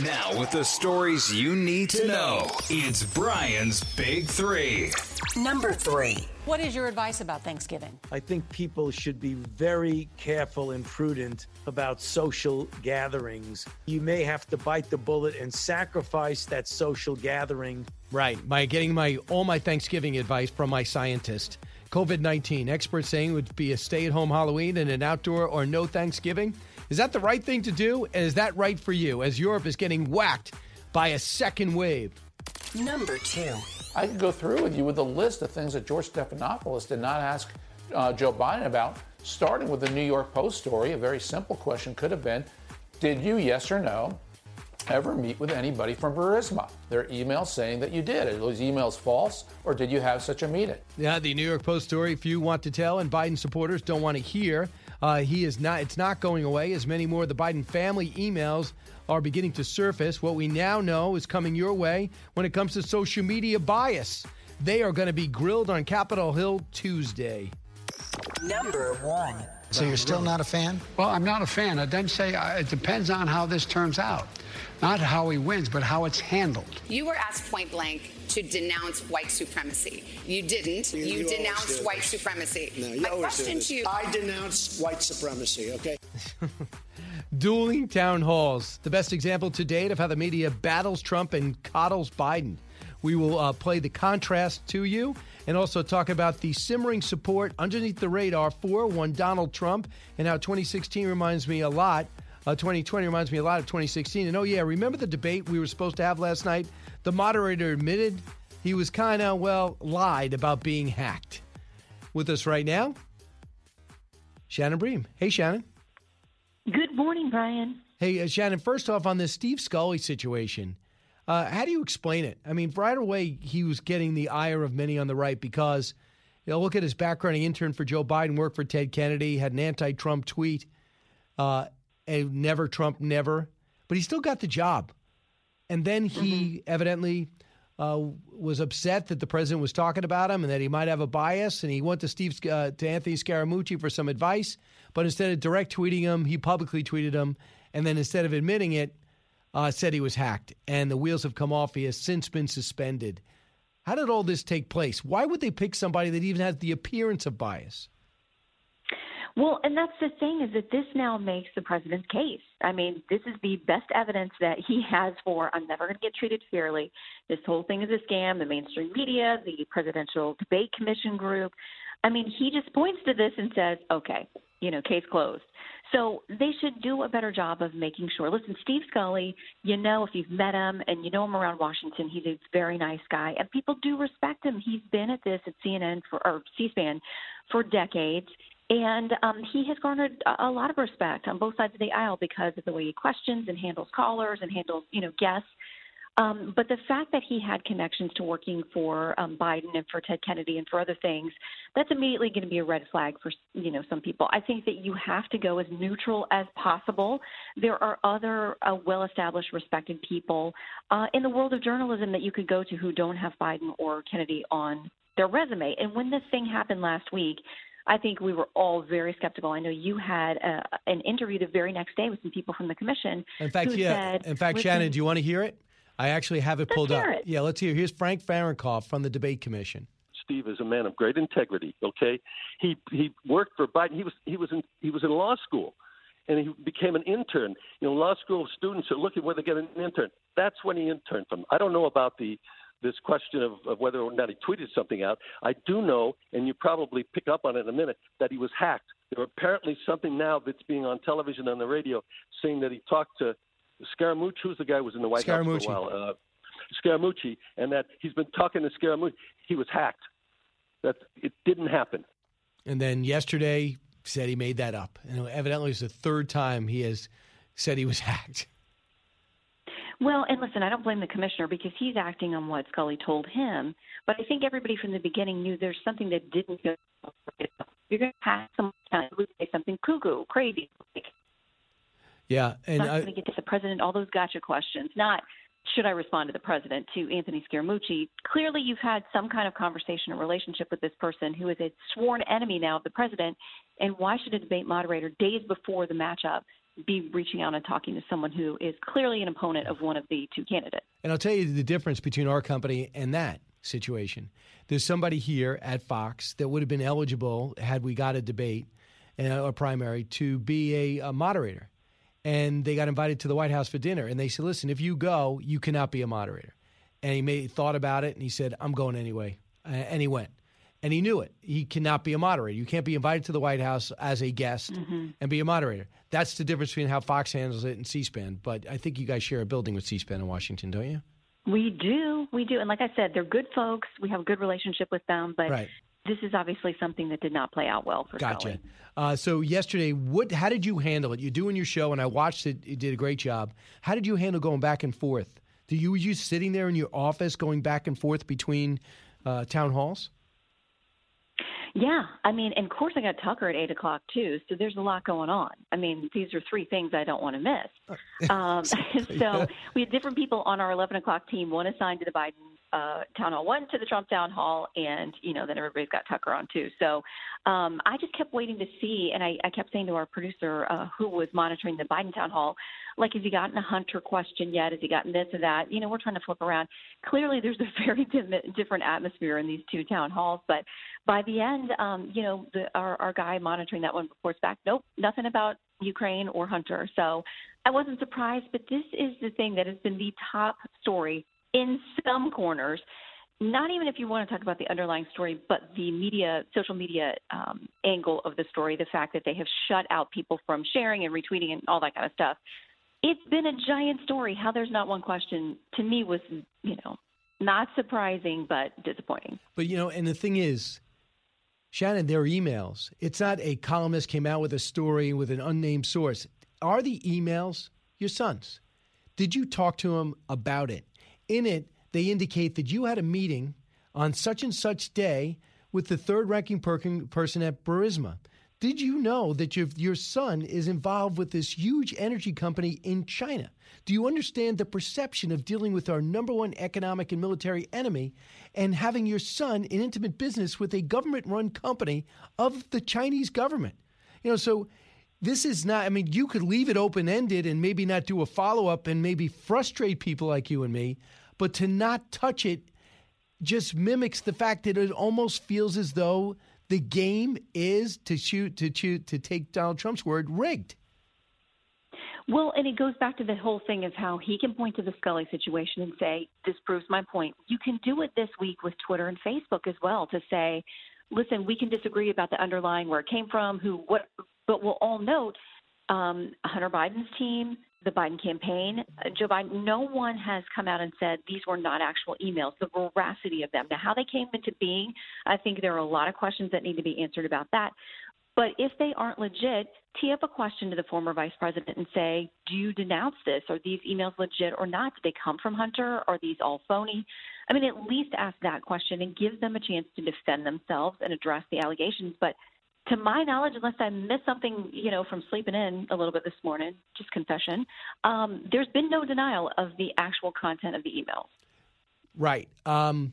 Now, with the stories you need to know, it's Brian's Big Three. Number three. What is your advice about Thanksgiving? I think people should be very careful and prudent about social gatherings. You may have to bite the bullet and sacrifice that social gathering. Right, by getting my all my Thanksgiving advice from my scientist. COVID 19, experts saying it would be a stay at home Halloween and an outdoor or no Thanksgiving. Is that the right thing to do? And is that right for you as Europe is getting whacked by a second wave? Number two. I could go through with you with a list of things that George Stephanopoulos did not ask uh, Joe Biden about, starting with the New York Post story. A very simple question could have been Did you, yes or no, ever meet with anybody from Burisma? Their email saying that you did. Are those emails false, or did you have such a meeting? Yeah, the New York Post story, few want to tell, and Biden supporters don't want to hear. Uh, he is not. It's not going away. As many more of the Biden family emails are beginning to surface. What we now know is coming your way when it comes to social media bias. They are going to be grilled on Capitol Hill Tuesday. Number one. So you're still not a fan? Well, I'm not a fan. I then say uh, it depends on how this turns out. Not how he wins, but how it's handled. You were asked point blank to denounce white supremacy. You didn't. You- You, you denounced white this. supremacy. No, you My always question to you. I denounce white supremacy, okay? Dueling town halls. The best example to date of how the media battles Trump and coddles Biden. We will uh, play the contrast to you and also talk about the simmering support underneath the radar for one Donald Trump and how 2016 reminds me a lot. Uh, 2020 reminds me a lot of 2016. And oh, yeah, remember the debate we were supposed to have last night? The moderator admitted he was kind of, well, lied about being hacked. With us right now, Shannon Bream. Hey, Shannon. Good morning, Brian. Hey, uh, Shannon, first off, on this Steve Scully situation, uh, how do you explain it? I mean, right away, he was getting the ire of many on the right because, you know, look at his background. He interned for Joe Biden, worked for Ted Kennedy, had an anti Trump tweet, uh, a never Trump, never. But he still got the job. And then he evidently uh, was upset that the president was talking about him and that he might have a bias. And he went to Steve uh, to Anthony Scaramucci for some advice. But instead of direct tweeting him, he publicly tweeted him. And then instead of admitting it, uh, said he was hacked. And the wheels have come off. He has since been suspended. How did all this take place? Why would they pick somebody that even has the appearance of bias? Well, and that's the thing is that this now makes the president's case. I mean, this is the best evidence that he has for I'm never going to get treated fairly. This whole thing is a scam. The mainstream media, the Presidential Debate Commission group. I mean, he just points to this and says, okay, you know, case closed. So they should do a better job of making sure. Listen, Steve Scully, you know, if you've met him and you know him around Washington, he's a very nice guy, and people do respect him. He's been at this at CNN for or C-SPAN for decades, and um, he has garnered a, lot of respect on both sides of the aisle because of the way he questions and handles callers and handles, you know, guests. Um, but the fact that he had connections to working for um, Biden and for Ted Kennedy and for other things, that's immediately going to be a red flag for you know some people. I think that you have to go as neutral as possible. There are other uh, well-established, respected people uh, in the world of journalism that you could go to who don't have Biden or Kennedy on their resume. And when this thing happened last week, I think we were all very skeptical. I know you had uh an interview the very next day with some people from the commission. In fact, who yeah. Said, In fact, Shannon, do you want to hear it? I actually have it pulled hear up. it. Yeah, let's hear. Here's Frank Fahrenkopf from the Debate Commission. Steve is a man of great integrity. Okay, he he worked for Biden. He was he was in he was in law school, and he became an intern. You know, law school students are looking where they get an intern. That's when he interned from. I don't know about the this question of, of whether or not he tweeted something out. I do know, and you probably pick up on it in a minute, that he was hacked. There apparently something now that's being on television and on the radio saying that he talked to Scaramucci, who's the guy who was in the White House Scaramucci. for a while. Uh, Scaramucci, and that he's been talking to Scaramucci. He was hacked. That it didn't happen. And then yesterday said he made that up. And evidently, it's the third time he has said he was hacked. Well, and listen, I don't blame the commissioner because he's acting on what Scully told him. But I think everybody from the beginning knew there's something that didn't go. You're going to have someone who say something cuckoo, crazy. Like, Yeah, and not I, going to get to the president. All those gotcha questions. Not should I respond to the president to Anthony Scaramucci. Clearly, you've had some kind of conversation or relationship with this person who is a sworn enemy now of the president. And why should a debate moderator, days before the matchup, be reaching out and talking to someone who is clearly an opponent of one of the two candidates. And I'll tell you the difference between our company and that situation. There's somebody here at Fox that would have been eligible had we got a debate and a primary to be a, a moderator. And they got invited to the White House for dinner. And they said, listen, if you go, you cannot be a moderator. And he made, thought about it and he said, I'm going anyway. Uh, and he went. And he knew it. He cannot be a moderator. You can't be invited to the White House as a guest Mm-hmm. and be a moderator. That's the difference between how Fox handles it and C SPAN. But I think you guys share a building with C SPAN in Washington, don't you? We do, we do, and like I said, they're good folks. We have a good relationship with them, but Right. this is obviously something that did not play out well for Gotcha. Uh, so yesterday, what? How did you handle it? You're doing your show, and I watched it. You did a great job. How did you handle going back and forth? Do you were you sitting there in your office going back and forth between uh, town halls? Yeah, I mean, and of course I got Tucker at eight o'clock too, so there's a lot going on. I mean, these are three things I don't want to miss. Um, so we had different people on our eleven o'clock team, one assigned to the Biden uh, town hall, one to the Trump town hall, and you know then everybody's got Tucker on too. So um, I just kept waiting to see, and I, I kept saying to our producer uh, who was monitoring the Biden town hall, like, has he gotten a Hunter question yet? Has he gotten this or that? You know, we're trying to flip around. Clearly, there's a very dim- different atmosphere in these two town halls, but by the end, um, you know, the, our, our guy monitoring that one reports back, nope, nothing about Ukraine or Hunter. So I wasn't surprised, but this is the thing that has been the top story in some corners. Not even if you want to talk about the underlying story, but the media, social media um, angle of the story, the fact that they have shut out people from sharing and retweeting and all that kind of stuff. It's been a giant story. How there's not one question to me was, you know, not surprising, but disappointing. But you know, and the thing is, Shannon, there are emails. It's not a columnist came out with a story with an unnamed source. Are the emails your son's? Did you talk to him about it? In it, they indicate that you had a meeting on such and such day with the third ranking per- person at Burisma. Did you know that your, your son is involved with this huge energy company in China? Do you understand the perception of dealing with our number one economic and military enemy and having your son in intimate business with a government run company of the Chinese government? You know, so this is not, I mean, you could leave it open ended and maybe not do a follow up and maybe frustrate people like you and me, but to not touch it just mimics the fact that it almost feels as though the game is to shoot to shoot to take Donald Trump's word rigged. Well, and it goes back to the whole thing of how he can point to the Scully situation and say, This proves my point. You can do it this week with Twitter and Facebook as well to say, Listen, we can disagree about the underlying where it came from, who, what, but we'll all note um, Hunter Biden's team, the Biden campaign, uh, Joe Biden, no one has come out and said these were not actual emails, the veracity of them. Now, how they came into being, I think there are a lot of questions that need to be answered about that. But if they aren't legit, tee up a question to the former vice president and say, Do you denounce this? Are these emails legit or not? Did they come from Hunter? Are these all phony? I mean, at least ask that question and give them a chance to defend themselves and address the allegations. But to my knowledge, unless I missed something, you know, from sleeping in a little bit this morning, just confession, um, there's been no denial of the actual content of the emails. Right. Um,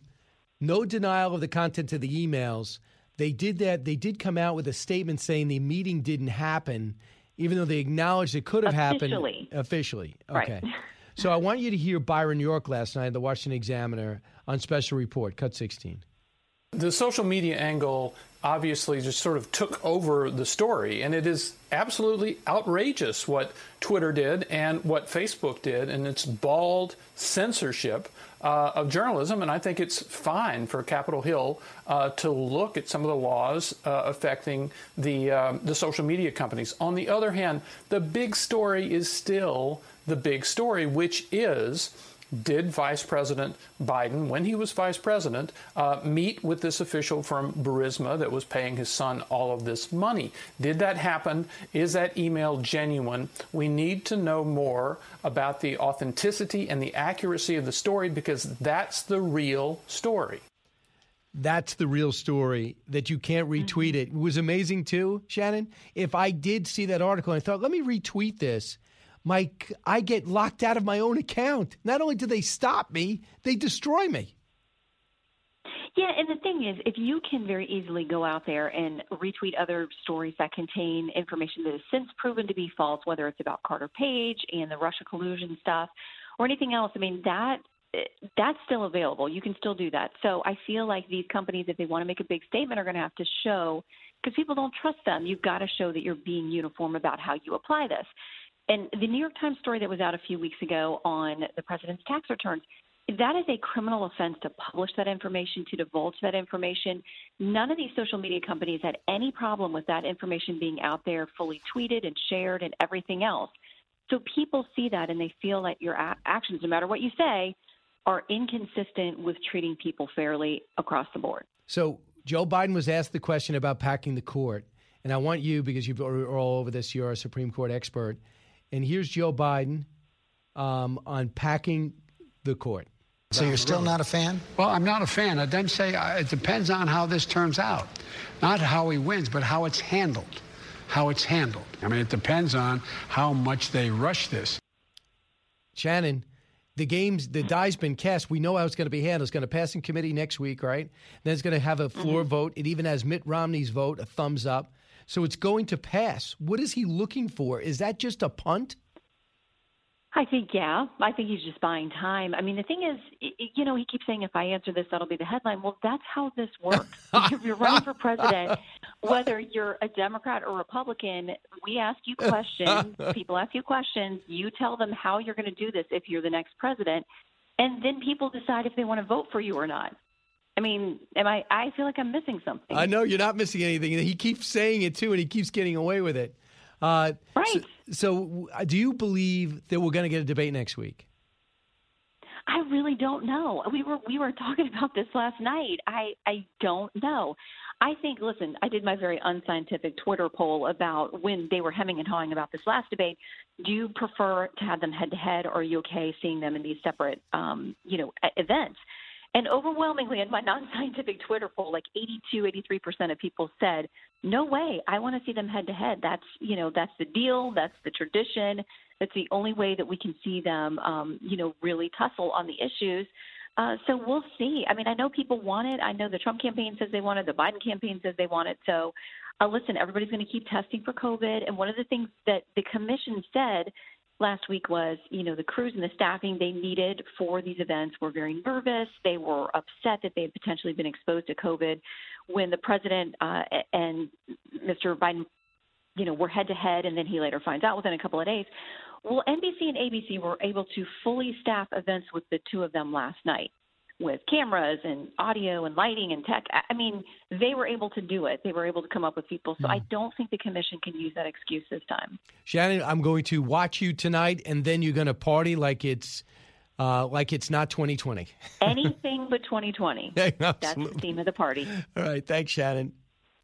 no denial of the content of the emails. They did that. They did come out with a statement saying the meeting didn't happen, even though they acknowledged it could have Officially. happened officially. Right. Okay. so I want you to hear Byron York last night, the Washington Examiner, on special report, cut 16. The social media angle obviously just sort of took over the story, and it is absolutely outrageous what Twitter did and what Facebook did, and its bald censorship uh, of journalism. And I think it's fine for Capitol Hill uh, to look at some of the laws uh, affecting the um, the social media companies. On the other hand, the big story is still the big story, which is did Vice President Biden, when he was vice president, uh, meet with this official from Burisma that was paying his son all of this money? Did that happen? Is that email genuine? We need to know more about the authenticity and the accuracy of the story because that's the real story. That's the real story that you can't retweet it. It was amazing too, Shannon. If I did see that article and I thought, let me retweet this, Mike, I get locked out of my own account. Not only do they stop me, they destroy me. Yeah, and the thing is, if you can very easily go out there and retweet other stories that contain information that is since proven to be false, whether it's about Carter Page and the Russia collusion stuff or anything else, I mean that that's still available. You can still do that. So I feel like these companies, if they want to make a big statement, are going to have to show because people don't trust them. You've got to show that you're being uniform about how you apply this. And the New York Times story that was out a few weeks ago on the president's tax returns, that is a criminal offense to publish that information, to divulge that information. None of these social media companies had any problem with that information being out there, fully tweeted and shared, and everything else. So people see that and they feel that your actions, no matter what you say, are inconsistent with treating people fairly across the board. So Joe Biden was asked the question about packing the court, and I want you because you're all over this. You're a Supreme Court expert, and here's Joe Biden um, on packing the court. So you're still not a fan? Well, I'm not a fan. I then say uh, it depends on how this turns out, not how he wins, but how it's handled. How it's handled. I mean, it depends on how much they rush this. Shannon, the game's the die's been cast. We know how it's going to be handled. It's going to pass in committee next week, right? Then it's going to have a floor mm-hmm. vote. It even has Mitt Romney's vote, a thumbs up. So it's going to pass. What is he looking for? Is that just a punt? I think, yeah. I think he's just buying time. I mean, the thing is, you know, he keeps saying, if I answer this, that'll be the headline. Well, that's how this works. If you're running for president, whether you're a Democrat or Republican, we ask you questions. people ask you questions. You tell them how you're going to do this if you're the next president. And then people decide if they want to vote for you or not. I mean, am I? I feel like I'm missing something. I know you're not missing anything. He keeps saying it too, and he keeps getting away with it. Uh, right. So, so, do you believe that we're going to get a debate next week? I really don't know. We were we were talking about this last night. I I don't know. I think listen, I did my very unscientific Twitter poll about when they were hemming and hawing about this last debate. Do you prefer to have them head to head or are you okay seeing them in these separate um, you know, events? And overwhelmingly in my non scientific Twitter poll, like 82, 83% of people said, no way, I want to see them head to head. That's, you know, that's the deal, that's the tradition. That's the only way that we can see them, um, you know, really tussle on the issues. Uh, so we'll see. I mean, I know people want it. I know the Trump campaign says they want it. The Biden campaign says they want it. So, uh, listen, everybody's going to keep testing for COVID. And one of the things that the commission said last week was, you know, the crews and the staffing they needed for these events were very nervous. They were upset that they had potentially been exposed to COVID when the president uh, and Mr. Biden, you know, were head to head, and then he later finds out within a couple of days. Well, NBC and ABC were able to fully staff events with the two of them last night with cameras and audio and lighting and tech. I mean, they were able to do it. They were able to come up with people. So mm. I don't think the commission can use that excuse this time. Shannon, I'm going to watch you tonight, and then you're going to party like it's. Uh, like it's not 2020. Anything but 2020. That's the theme of the party. All right. Thanks, Shannon.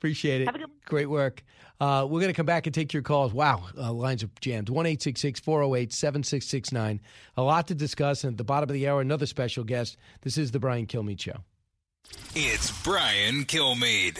Appreciate it. Great work. Uh, we're going to come back and take your calls. Wow, uh, lines are jammed. 1 408 7669. A lot to discuss. And at the bottom of the hour, another special guest. This is The Brian Kilmeade Show. It's Brian Kilmeade.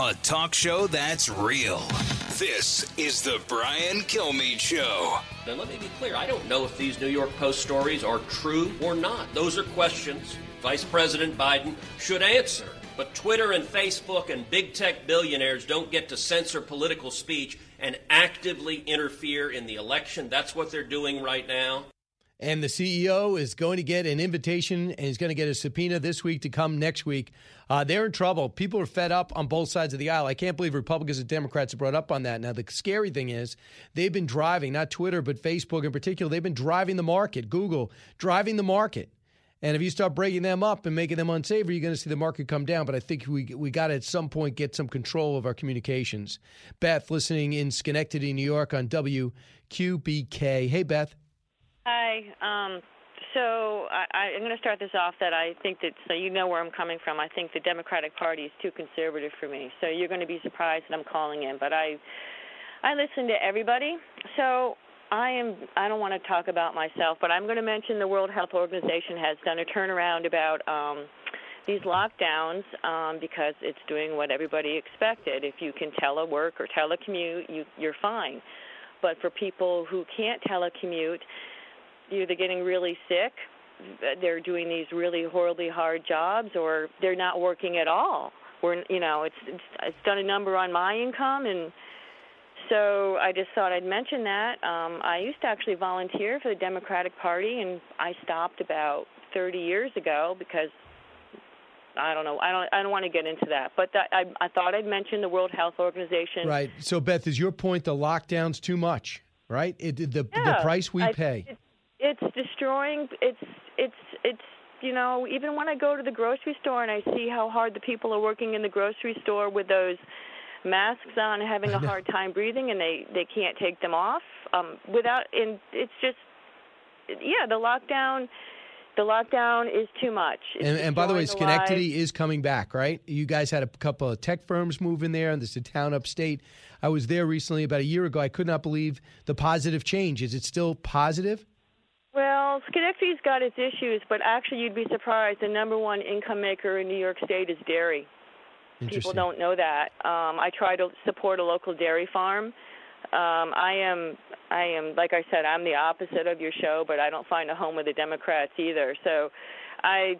A talk show that's real. This is the Brian Kilmeade Show. Now, let me be clear. I don't know if these New York Post stories are true or not. Those are questions Vice President Biden should answer. But Twitter and Facebook and big tech billionaires don't get to censor political speech and actively interfere in the election. That's what they're doing right now and the CEO is going to get an invitation and he's going to get a subpoena this week to come next week. Uh, they're in trouble. People are fed up on both sides of the aisle. I can't believe Republicans and Democrats have brought up on that. Now, the scary thing is they've been driving, not Twitter, but Facebook in particular, they've been driving the market, Google, driving the market. And if you start breaking them up and making them unsavory, you're going to see the market come down. But I think we we got to at some point get some control of our communications. Beth, listening in Schenectady, New York on WQBK. Hey, Beth. Hi. Um, so I, I'm going to start this off that I think that so you know where I'm coming from. I think the Democratic Party is too conservative for me. So you're going to be surprised that I'm calling in, but I I listen to everybody. So I am I don't want to talk about myself, but I'm going to mention the World Health Organization has done a turnaround about um these lockdowns um, because it's doing what everybody expected. If you can telework or telecommute, you, you're fine. But for people who can't telecommute, either getting really sick, they're doing these really horribly hard jobs, or they're not working at all. We're, you know, it's, it's it's done a number on my income, and so I just thought I'd mention that. Um, I used to actually volunteer for the Democratic Party, and I stopped about 30 years ago because I don't know. I don't. I don't want to get into that. But that, I, I thought I'd mention the World Health Organization. Right. So, Beth, is your point the lockdown's too much? Right. It, the Yeah, the price we I- pay. It's, it's destroying. It's it's it's you know even when I go to the grocery store and I see how hard the people are working in the grocery store with those masks on, having a hard time breathing, and they they can't take them off um, without. And it's just yeah, the lockdown. The lockdown is too much. It's And, and by the way, Schenectady lives. is coming back, right? You guys had a couple of tech firms move in there, and there's a town upstate. I was there recently about a year ago. I could not believe the positive change. Is it still positive? Well, Schenectady's got its issues, but actually, you'd be surprised. The number one income maker in New York State is dairy. People don't know that. Um, I try to support a local dairy farm. Um, I am, I am, like I said, I'm the opposite of your show, but I don't find a home with the Democrats either. So, I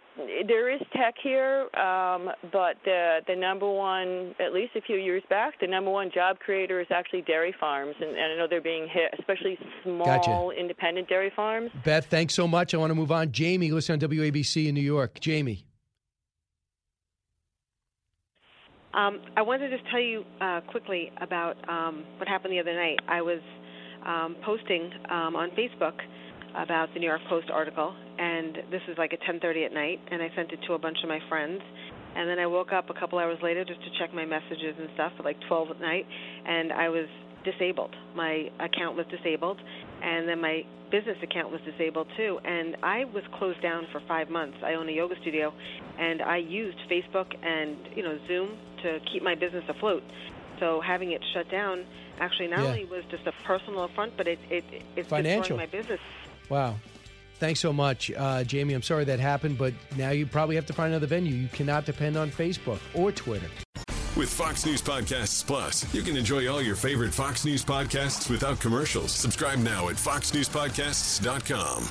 there is tech here, um, but the the number one, at least a few years back, the number one job creator is actually dairy farms, and, and I know they're being hit, especially small Gotcha. independent dairy farms. Beth, thanks so much. I want to move on. Jamie, listen on WABC in New York. Jamie. Um, I wanted to just tell you uh, quickly about um, what happened the other night. I was um, posting um, on Facebook about the New York Post article, and this was like at 10:30 at night, and I sent it to a bunch of my friends. And then I woke up a couple hours later just to check my messages and stuff at like 12 at night, and I was disabled. My account was disabled, and then my business account was disabled too. And I was closed down for five months. I own a yoga studio, and I used Facebook and you know Zoom to keep my business afloat. So having it shut down actually not Yeah. only was just a personal affront, but it it it's Financial. destroying my business. Wow. Thanks so much, uh, Jamie. I'm sorry that happened, but now you probably have to find another venue. You cannot depend on Facebook or Twitter. With Fox News Podcasts Plus, you can enjoy all your favorite Fox News podcasts without commercials. Subscribe now at foxnewspodcasts.com.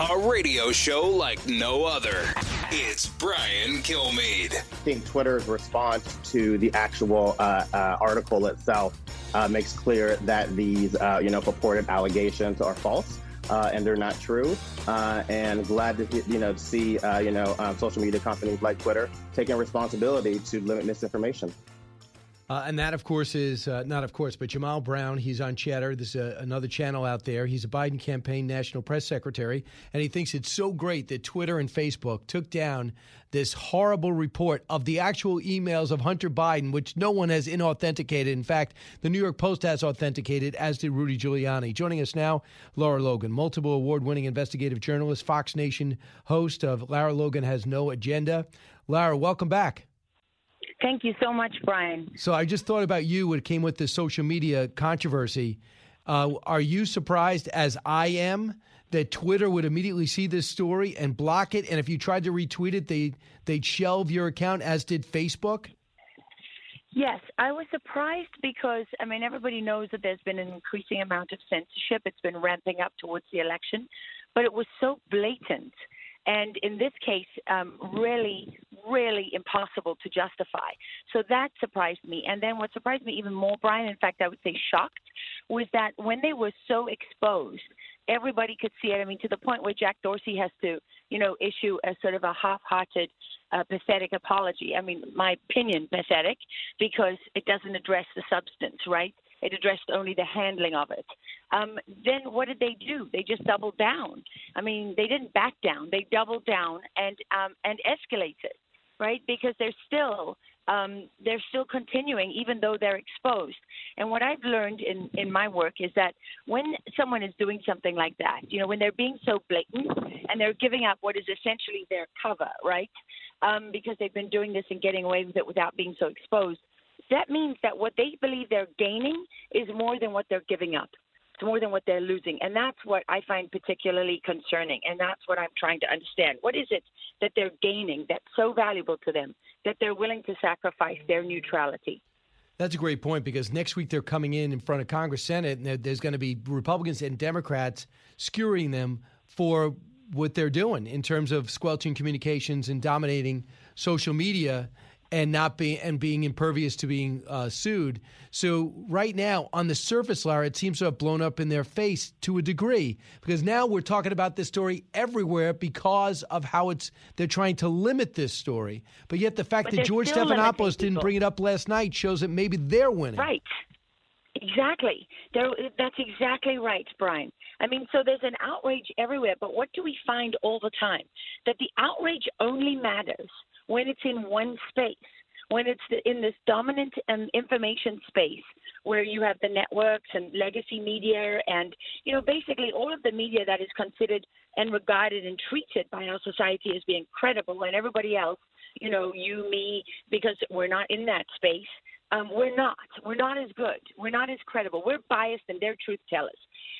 A radio show like no other. It's Brian Kilmeade. I think Twitter's response to the actual uh, uh, article itself uh, makes clear that these, uh, you know, purported allegations are false. Uh, and they're not true. Uh, and glad to you know see you know um, social media companies like Twitter taking responsibility to limit misinformation. Uh, and that, of course, is uh, not of course, but Jamal Brown. He's on Cheddar. There's a, another channel out there. He's a Biden campaign national press secretary, and he thinks it's so great that Twitter and Facebook took down this horrible report of the actual emails of Hunter Biden, which no one has inauthenticated. In fact, the New York Post has authenticated, as did Rudy Giuliani. Joining us now, Lara Logan, multiple award-winning investigative journalist, Fox Nation host of Lara Logan Has No Agenda. Lara, welcome back. Thank you so much, Brian. So I just thought about you when it came with the social media controversy. Uh, are you surprised, as I am, that Twitter would immediately see this story and block it? And if you tried to retweet it, they they'd shelve your account, as did Facebook. Yes, I was surprised because, I mean, everybody knows that there's been an increasing amount of censorship. It's been ramping up towards the election, but it was so blatant. And in this case, um, really, really impossible to justify. So that surprised me. And then what surprised me even more, Brian, in fact, I would say shocked, was that when they were so exposed, everybody could see it. I mean, to the point where Jack Dorsey has to, you know, issue a sort of a half-hearted, uh, pathetic apology. I mean, my opinion, pathetic, because it doesn't address the substance, right? It addressed only the handling of it. Um, then what did they do? They just doubled down. I mean, they didn't back down. They doubled down and um, and escalated, right? Because they're still um, they're still continuing, even though they're exposed. And what I've learned in, in my work is that when someone is doing something like that, you know, when they're being so blatant and they're giving up what is essentially their cover, right? Um, because they've been doing this and getting away with it without being so exposed, that means that what they believe they're gaining is more than what they're giving up. It's more than what they're losing. And that's what I find particularly concerning. And that's what I'm trying to understand. What is it that they're gaining that's so valuable to them that they're willing to sacrifice their neutrality? That's a great point because next week they're coming in in front of Congress, Senate, and there's going to be Republicans and Democrats skewering them for what they're doing in terms of squelching communications and dominating social media and not being and being impervious to being uh, sued. So right now, on the surface, Lara, it seems to have blown up in their face to a degree because now we're talking about this story everywhere because of how it's they're trying to limit this story. But yet, the fact But that George Stephanopoulos didn't bring it up last night shows that maybe they're winning. Right. Exactly. There, that's exactly right, Brian. I mean, so there's an outrage everywhere, but what do we find all the time? That the outrage only matters when it's in one space, when it's in this dominant um, information space where you have the networks and legacy media and, you know, basically all of the media that is considered and regarded and treated by our society as being credible and everybody else, you know, you, me, because we're not in that space um, we're not. We're not as good. We're not as credible. We're biased, and they're truth tellers.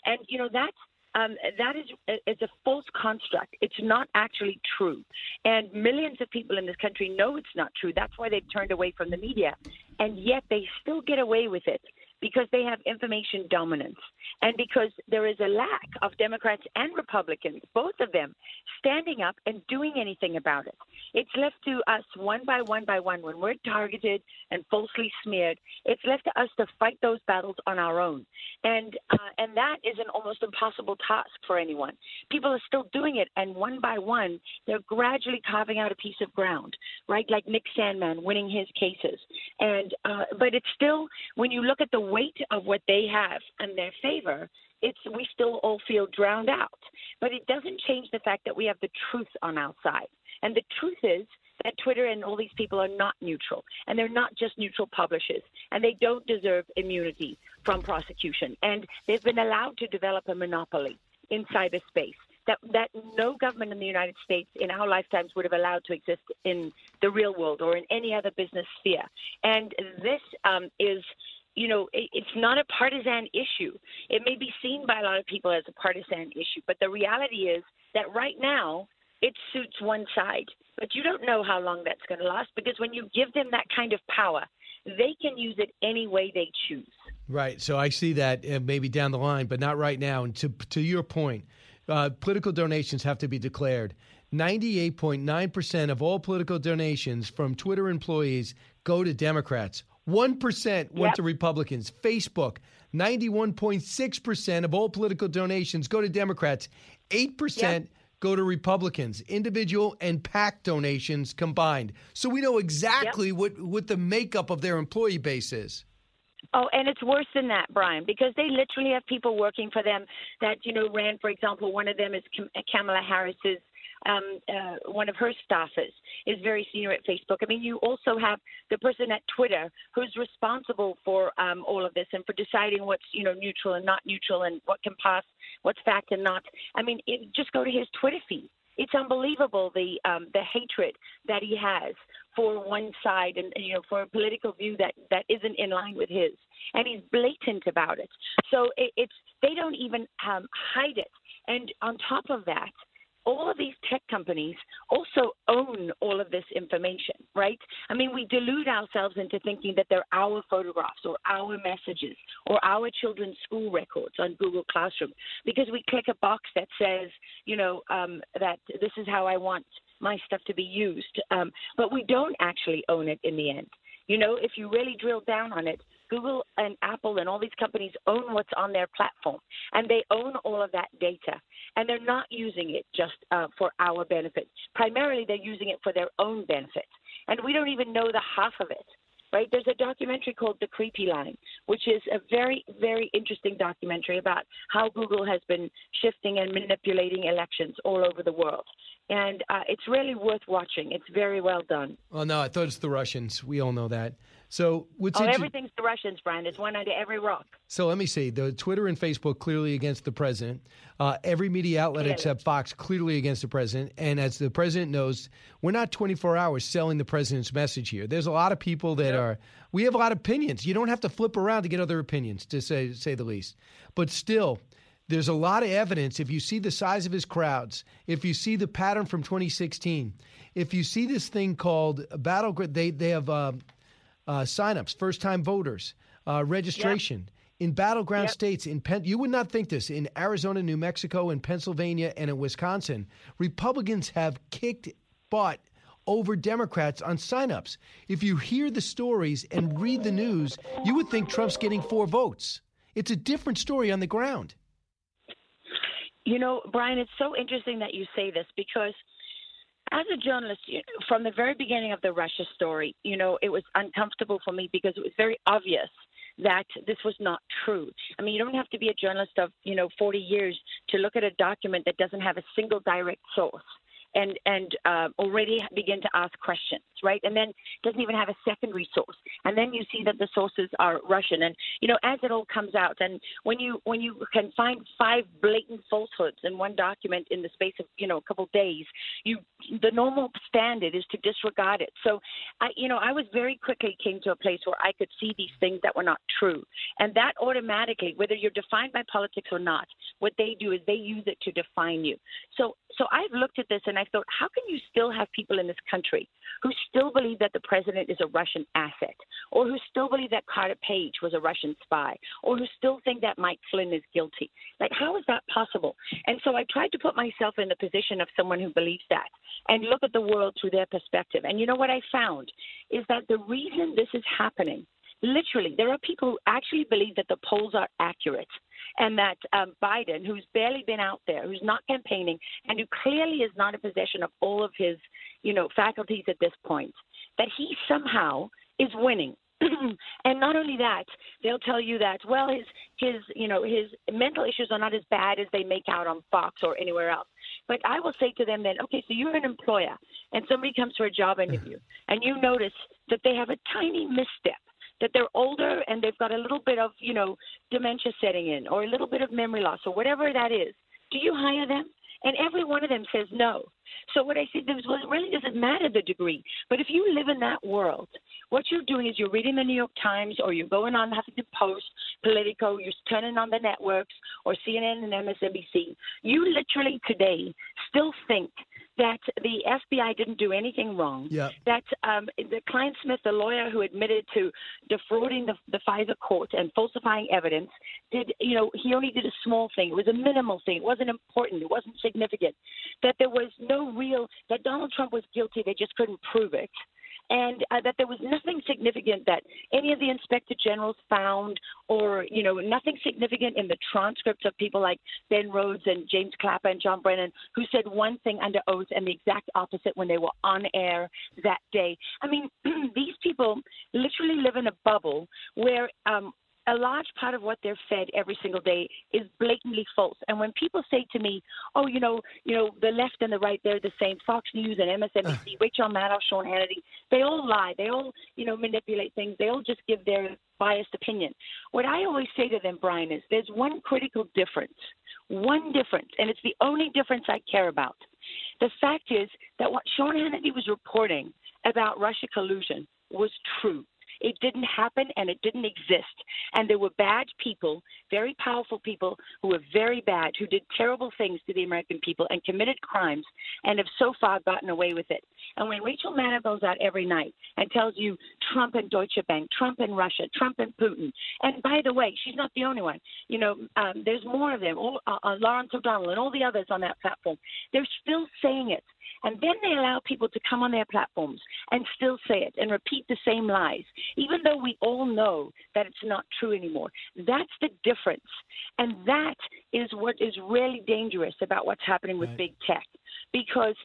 And you know that's um, that is it's a false construct. It's not actually true. And millions of people in this country know it's not true. That's why they've turned away from the media, and yet they still get away with it because they have information dominance and because there is a lack of Democrats and Republicans, both of them, standing up and doing anything about it. It's left to us one by one by one when we're targeted and falsely smeared. It's left to us to fight those battles on our own, and uh, and that is an almost impossible task for anyone. People are still doing it, and one by one, they're gradually carving out a piece of ground, right? Like Nick Sandmann winning his cases, and uh, but it's still when you look at the weight of what they have in their favor, it's we still all feel drowned out. But it doesn't change the fact that we have the truth on our side. And the truth is that Twitter and all these people are not neutral. And they're not just neutral publishers. And they don't deserve immunity from prosecution. And they've been allowed to develop a monopoly in cyberspace that, that no government in the United States in our lifetimes would have allowed to exist in the real world or in any other business sphere. And this um, is you know, it, it's not a partisan issue. It may be seen by a lot of people as a partisan issue, but the reality is that right now it suits one side. But you don't know how long that's going to last because when you give them that kind of power, they can use it any way they choose. Right. So I see that uh, maybe down the line, but not right now. And to to your point, uh, political donations have to be declared. 98.9% of all political donations from Twitter employees go to Democrats. 1% went Yep. to Republicans. Facebook, 91.6% of all political donations go to Democrats. 8% go to Republicans, individual and PAC donations combined. So we know exactly what, what the makeup of their employee base is. Oh, and it's worse than that, Brian, because they literally have people working for them that you know ran. For example, one of them is Kamala Harris's. Um, uh, one of her staffers is very senior at Facebook. I mean, you also have the person at Twitter who's responsible for um, all of this and for deciding what's you know neutral and not neutral and what can pass, what's fact and not. I mean, it, just go to his Twitter feed it's unbelievable the um, the hatred that he has for one side and you know for a political view that that isn't in line with his, and he's blatant about it. So it, it's they don't even um, hide it. And on top of that, all of these tech companies also own all of this information, right? I mean, we delude ourselves into thinking that they're our photographs or our messages or our children's school records on Google Classroom because we click a box that says, you know, um, that this is how I want my stuff to be used. Um, but we don't actually own it in the end. You know, if you really drill down on it, Google and Apple and all these companies own what's on their platform, and they own all of that data. And they're not using it just uh, for our benefit. Primarily, they're using it for their own benefit. And we don't even know the half of it. Right? There's a documentary called The Creepy Line, which is a very, very interesting documentary about how Google has been shifting and manipulating elections all over the world. And uh, it's really worth watching. It's very well done. Well, no, I thought it's the Russians. We all know that. So what's oh, inter- everything's the Russians, Brian. It's one under every rock. So let me see. The Twitter and Facebook clearly against the president. Uh, every media outlet Yeah. except Fox clearly against the president. And as the president knows, we're not 24 hours selling the president's message here. There's a lot of people that are. We have a lot of opinions. You don't have to flip around to get other opinions, to say say the least. But still. There's a lot of evidence. If you see the size of his crowds, if you see the pattern from 2016, if you see this thing called battle, they they have uh, uh, signups, first time voters, uh, registration in battleground states. In Pen- you would not think this in Arizona, New Mexico, in Pennsylvania, and in Wisconsin. Republicans have kicked butt over Democrats on signups. If you hear the stories and read the news, you would think Trump's getting four votes. It's a different story on the ground. You know, Brian, it's so interesting that you say this because as a journalist, you- from the very beginning of the Russia story, you know, it was uncomfortable for me because it was very obvious that this was not true. I mean, you don't have to be a journalist of, you know, 40 years to look at a document that doesn't have a single direct source. And and uh, already begin to ask questions, right? And then doesn't even have a secondary source. And then you see that the sources are Russian. And you know, as it all comes out, and when you when you can find five blatant falsehoods in one document in the space of you know a couple of days, you the normal standard is to disregard it. So, I you know, I was very quickly came to a place where I could see these things that were not true, and that automatically, whether you're defined by politics or not, what they do is they use it to define you. So, so I've looked at this and I thought, how can you still have people in this country who still believe that the president is a Russian asset, or who still believe that Carter Page was a Russian spy, or who still think that Mike Flynn is guilty? Like, how is that possible? And so I tried to put myself in the position of someone who believes that and look at the world through their perspective. And you know what I found is that the reason this is happening literally, there are people who actually believe that the polls are accurate and that um, Biden, who's barely been out there, who's not campaigning, and who clearly is not in possession of all of his, you know, faculties at this point, that he somehow is winning. and not only that, they'll tell you that well, his his you know his mental issues are not as bad as they make out on Fox or anywhere else. But I will say to them then, okay, so you're an employer, and somebody comes for a job interview, and you notice that they have a tiny misstep that they're older and they've got a little bit of, you know, dementia setting in or a little bit of memory loss or whatever that is, do you hire them? And every one of them says no. So what I say is, well, it really doesn't matter the degree. But if you live in that world, what you're doing is you're reading the New York Times or you're going on Huffington Post, Politico, you're turning on the networks or CNN and MSNBC. You literally today still think that the FBI didn't do anything wrong. Yeah. That um, the Klein Smith, the lawyer who admitted to defrauding the, the FISA court and falsifying evidence, did you know he only did a small thing. It was a minimal thing. It wasn't important. It wasn't significant. That there was no real that Donald Trump was guilty. They just couldn't prove it and uh, that there was nothing significant that any of the inspector generals found, or you know, nothing significant in the transcripts of people like Ben Rhodes and James Clapper and John Brennan, who said one thing under oath and the exact opposite when they were on air that day. I mean, these people literally live in a bubble where um, a large part of what they're fed every single day is blatantly false. And when people say to me, "Oh, you know, you know, the left and the right, they're the same. Fox News and MSNBC, Rachel Maddow, Sean Hannity, they all lie. They all, you know, manipulate things. They all just give their biased opinion." What I always say to them, Brian, is there's one critical difference, one difference, and it's the only difference I care about. The fact is that what Sean Hannity was reporting about Russia collusion was true. It didn't happen and it didn't exist. And there were bad people, very powerful people who were very bad, who did terrible things to the American people and committed crimes and have so far gotten away with it. And when Rachel Maddow goes out every night and tells you Trump and Deutsche Bank, Trump and Russia, Trump and Putin, and by the way, she's not the only one. You know, um, there's more of them, all, uh, uh, Lawrence O'Donnell and all the others on that platform. They're still saying it. And then they allow people to come on their platforms and still say it and repeat the same lies, even though we all know that it's not true anymore. That's the difference. And that is what is really dangerous about what's happening with big tech because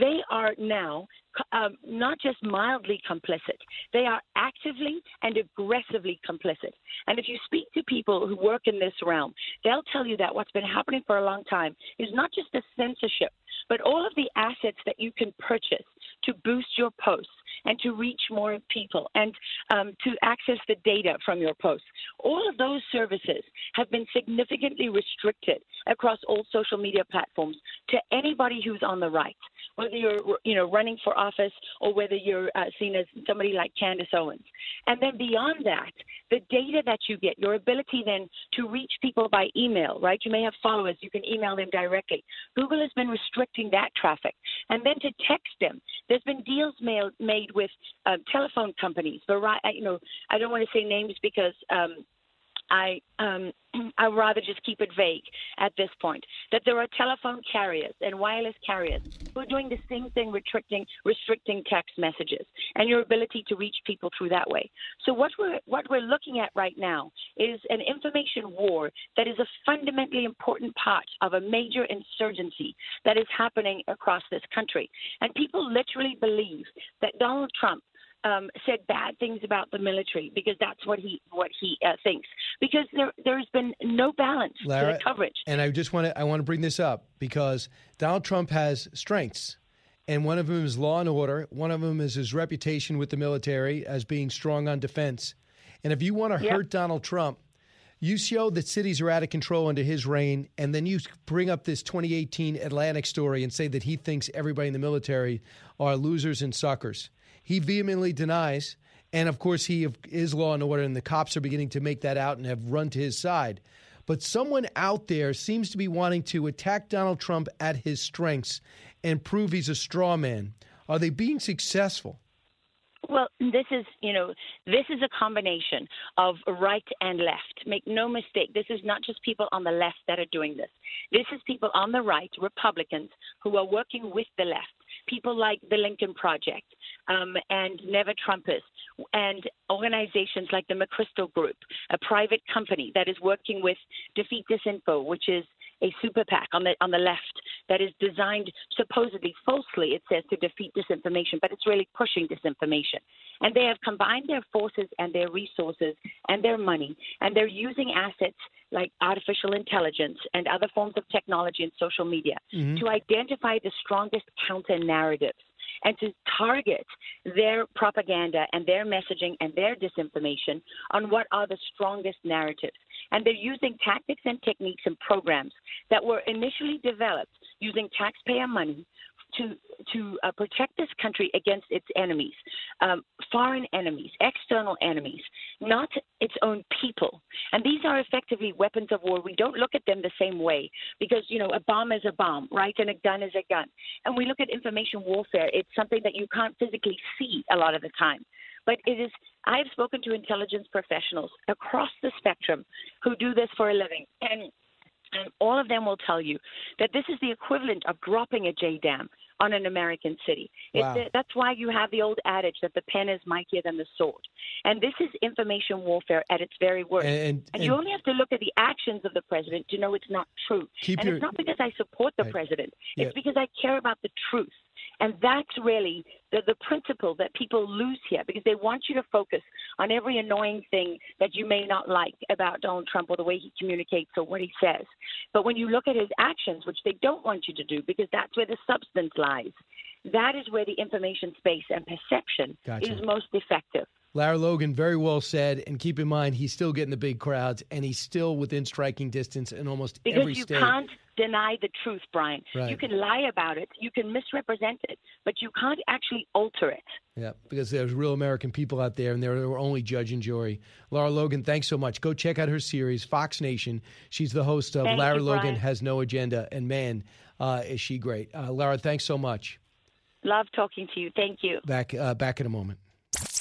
they are now um, not just mildly complicit, they are actively and aggressively complicit. And if you speak to people who work in this realm, they'll tell you that what's been happening for a long time is not just the censorship, but all of the assets that you can purchase to boost your posts and to reach more people and um, to access the data from your posts. All of those services have been significantly restricted across all social media platforms to anybody who's on the right, whether you're you know running for office or whether you're uh, seen as somebody like Candace Owens. And then beyond that, the data that you get, your ability then to reach people by email, right? You may have followers, you can email them directly. Google has been restricting that traffic. And then to text them, there's been deals made, made with uh, telephone companies. Right you know, I don't want to say names because um, I um, I would rather just keep it vague at this point. That there are telephone carriers and wireless carriers who are doing the same thing, restricting restricting text messages and your ability to reach people through that way. So what we're what we're looking at right now is an information war that is a fundamentally important part of a major insurgency that is happening across this country. And people literally believe that Donald Trump um, said bad things about the military because that's what he what he uh, thinks. Because there there's been no balance Lara, to the coverage. And I just want to I want to bring this up because Donald Trump has strengths. And one of them is law and order. One of them is his reputation with the military as being strong on defense. And if you want to Yep. hurt Donald Trump, you show that cities are out of control under his reign, and then you bring up this 2018 Atlantic story and say that he thinks everybody in the military are losers and suckers. He vehemently denies, and of course, he is law and order, and the cops are beginning to make that out and have run to his side. But someone out there seems to be wanting to attack Donald Trump at his strengths and prove he's a straw man. Are they being successful? Well, this is, you know, this is a combination of right and left. Make no mistake, this is not just people on the left that are doing this. This is people on the right, Republicans, who are working with the left. People like the Lincoln Project um, and Never Trumpers, and organizations like the McChrystal Group, a private company that is working with Defeat Disinfo, which is a super PAC on the on the left that is designed supposedly falsely, it says, to defeat disinformation, but it's really pushing disinformation. And they have combined their forces and their resources and their money, and they're using assets like artificial intelligence and other forms of technology and social media Mhm. to identify the strongest counter narratives and to target their propaganda and their messaging and their disinformation on what are the strongest narratives. And they're using tactics and techniques and programs that were initially developed using taxpayer money to to uh, protect this country against its enemies, um, foreign enemies, external enemies, not its own people. And these are effectively weapons of war. We don't look at them the same way because you know a bomb is a bomb, right, and a gun is a gun. And we look at information warfare. It's something that you can't physically see a lot of the time. But it is, I've spoken to intelligence professionals across the spectrum who do this for a living. And and all of them will tell you that this is the equivalent of dropping a JDAM on an American city. Wow. that's why you have the old adage that the pen is mightier than the sword. And this is information warfare at its very worst. And- you and- only have to look at the actions of the president to know it's not true. And your- it's not because I support the Right. president. Yeah. It's because I care about the truth. And that's really the, the principle that people lose here because they want you to focus on every annoying thing that you may not like about Donald Trump or the way he communicates or what he says. But when you look at his actions, which they don't want you to do because that's where the substance lies, that is where the information space and perception Gotcha. is most effective. Lara Logan, very well said. And keep in mind, he's still getting the big crowds, and he's still within striking distance in almost Because every you state. can't deny the truth, Brian. Right. You can lie about it, you can misrepresent it, but you can't actually alter it. Yeah, because there's real American people out there, and they're only judge and jury. Lara Logan, thanks so much. Go check out her series, Fox Nation. She's the host of Thank Lara you, Logan Has No Agenda, and man, uh, is she great. Uh, Laura, thanks so much. Love talking to you. Thank you. Back, uh, back in a moment.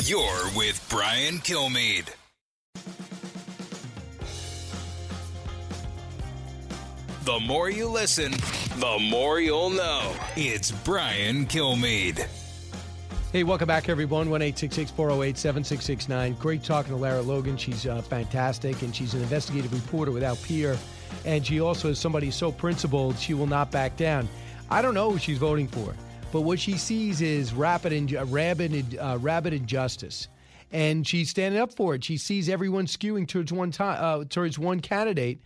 You're with Brian Kilmeade. The more you listen, the more you'll know. It's Brian Kilmeade. Hey, welcome back, everyone. 1 408 7669. Great talking to Lara Logan. She's uh, fantastic, and she's an investigative reporter without peer. And she also is somebody so principled, she will not back down. I don't know who she's voting for, but what she sees is rapid, in, uh, rabid, uh, rabid injustice. And she's standing up for it. She sees everyone skewing towards one time, uh, towards one candidate,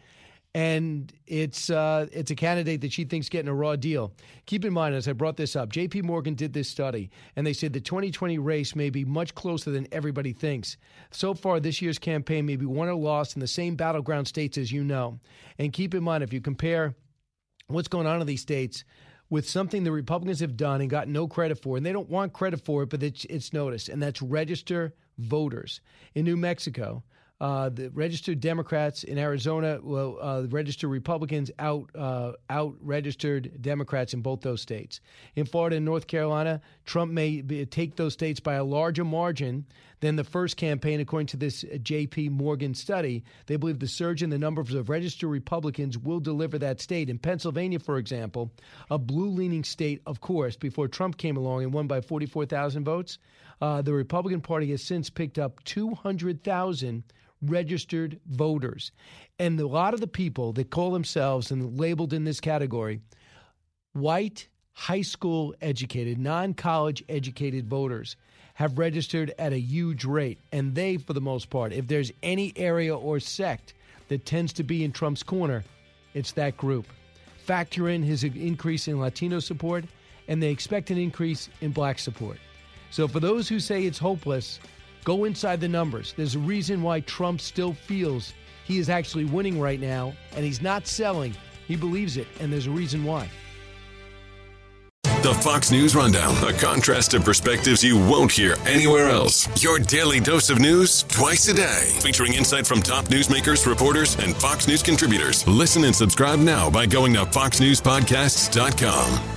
and it's uh, it's a candidate that she thinks getting a raw deal. Keep in mind, as I brought this up, J.P. Morgan did this study, and they said the 2020 race may be much closer than everybody thinks. So far, this year's campaign may be won or lost in the same battleground states as you know. And keep in mind, if you compare what's going on in these states with something the Republicans have done and got no credit for, and they don't want credit for it, but it's, it's noticed, and that's register voters. In New Mexico, uh, the registered Democrats in Arizona, well, uh, registered Republicans out uh, out registered Democrats in both those states. In Florida and North Carolina, Trump may be, take those states by a larger margin than the first campaign, according to this J.P. Morgan study. They believe the surge in the numbers of registered Republicans will deliver that state. In Pennsylvania, for example, a blue-leaning state, of course, before Trump came along and won by 44,000 votes. Uh, the Republican Party has since picked up 200,000 registered voters. And a lot of the people that call themselves and labeled in this category white, high school educated, non college educated voters have registered at a huge rate. And they, for the most part, if there's any area or sect that tends to be in Trump's corner, it's that group. Factor in his increase in Latino support, and they expect an increase in black support. So, for those who say it's hopeless, Go inside the numbers. There's a reason why Trump still feels he is actually winning right now, and he's not selling. He believes it, and there's a reason why. The Fox News Rundown, a contrast of perspectives you won't hear anywhere else. Your daily dose of news twice a day, featuring insight from top newsmakers, reporters, and Fox News contributors. Listen and subscribe now by going to foxnewspodcasts.com.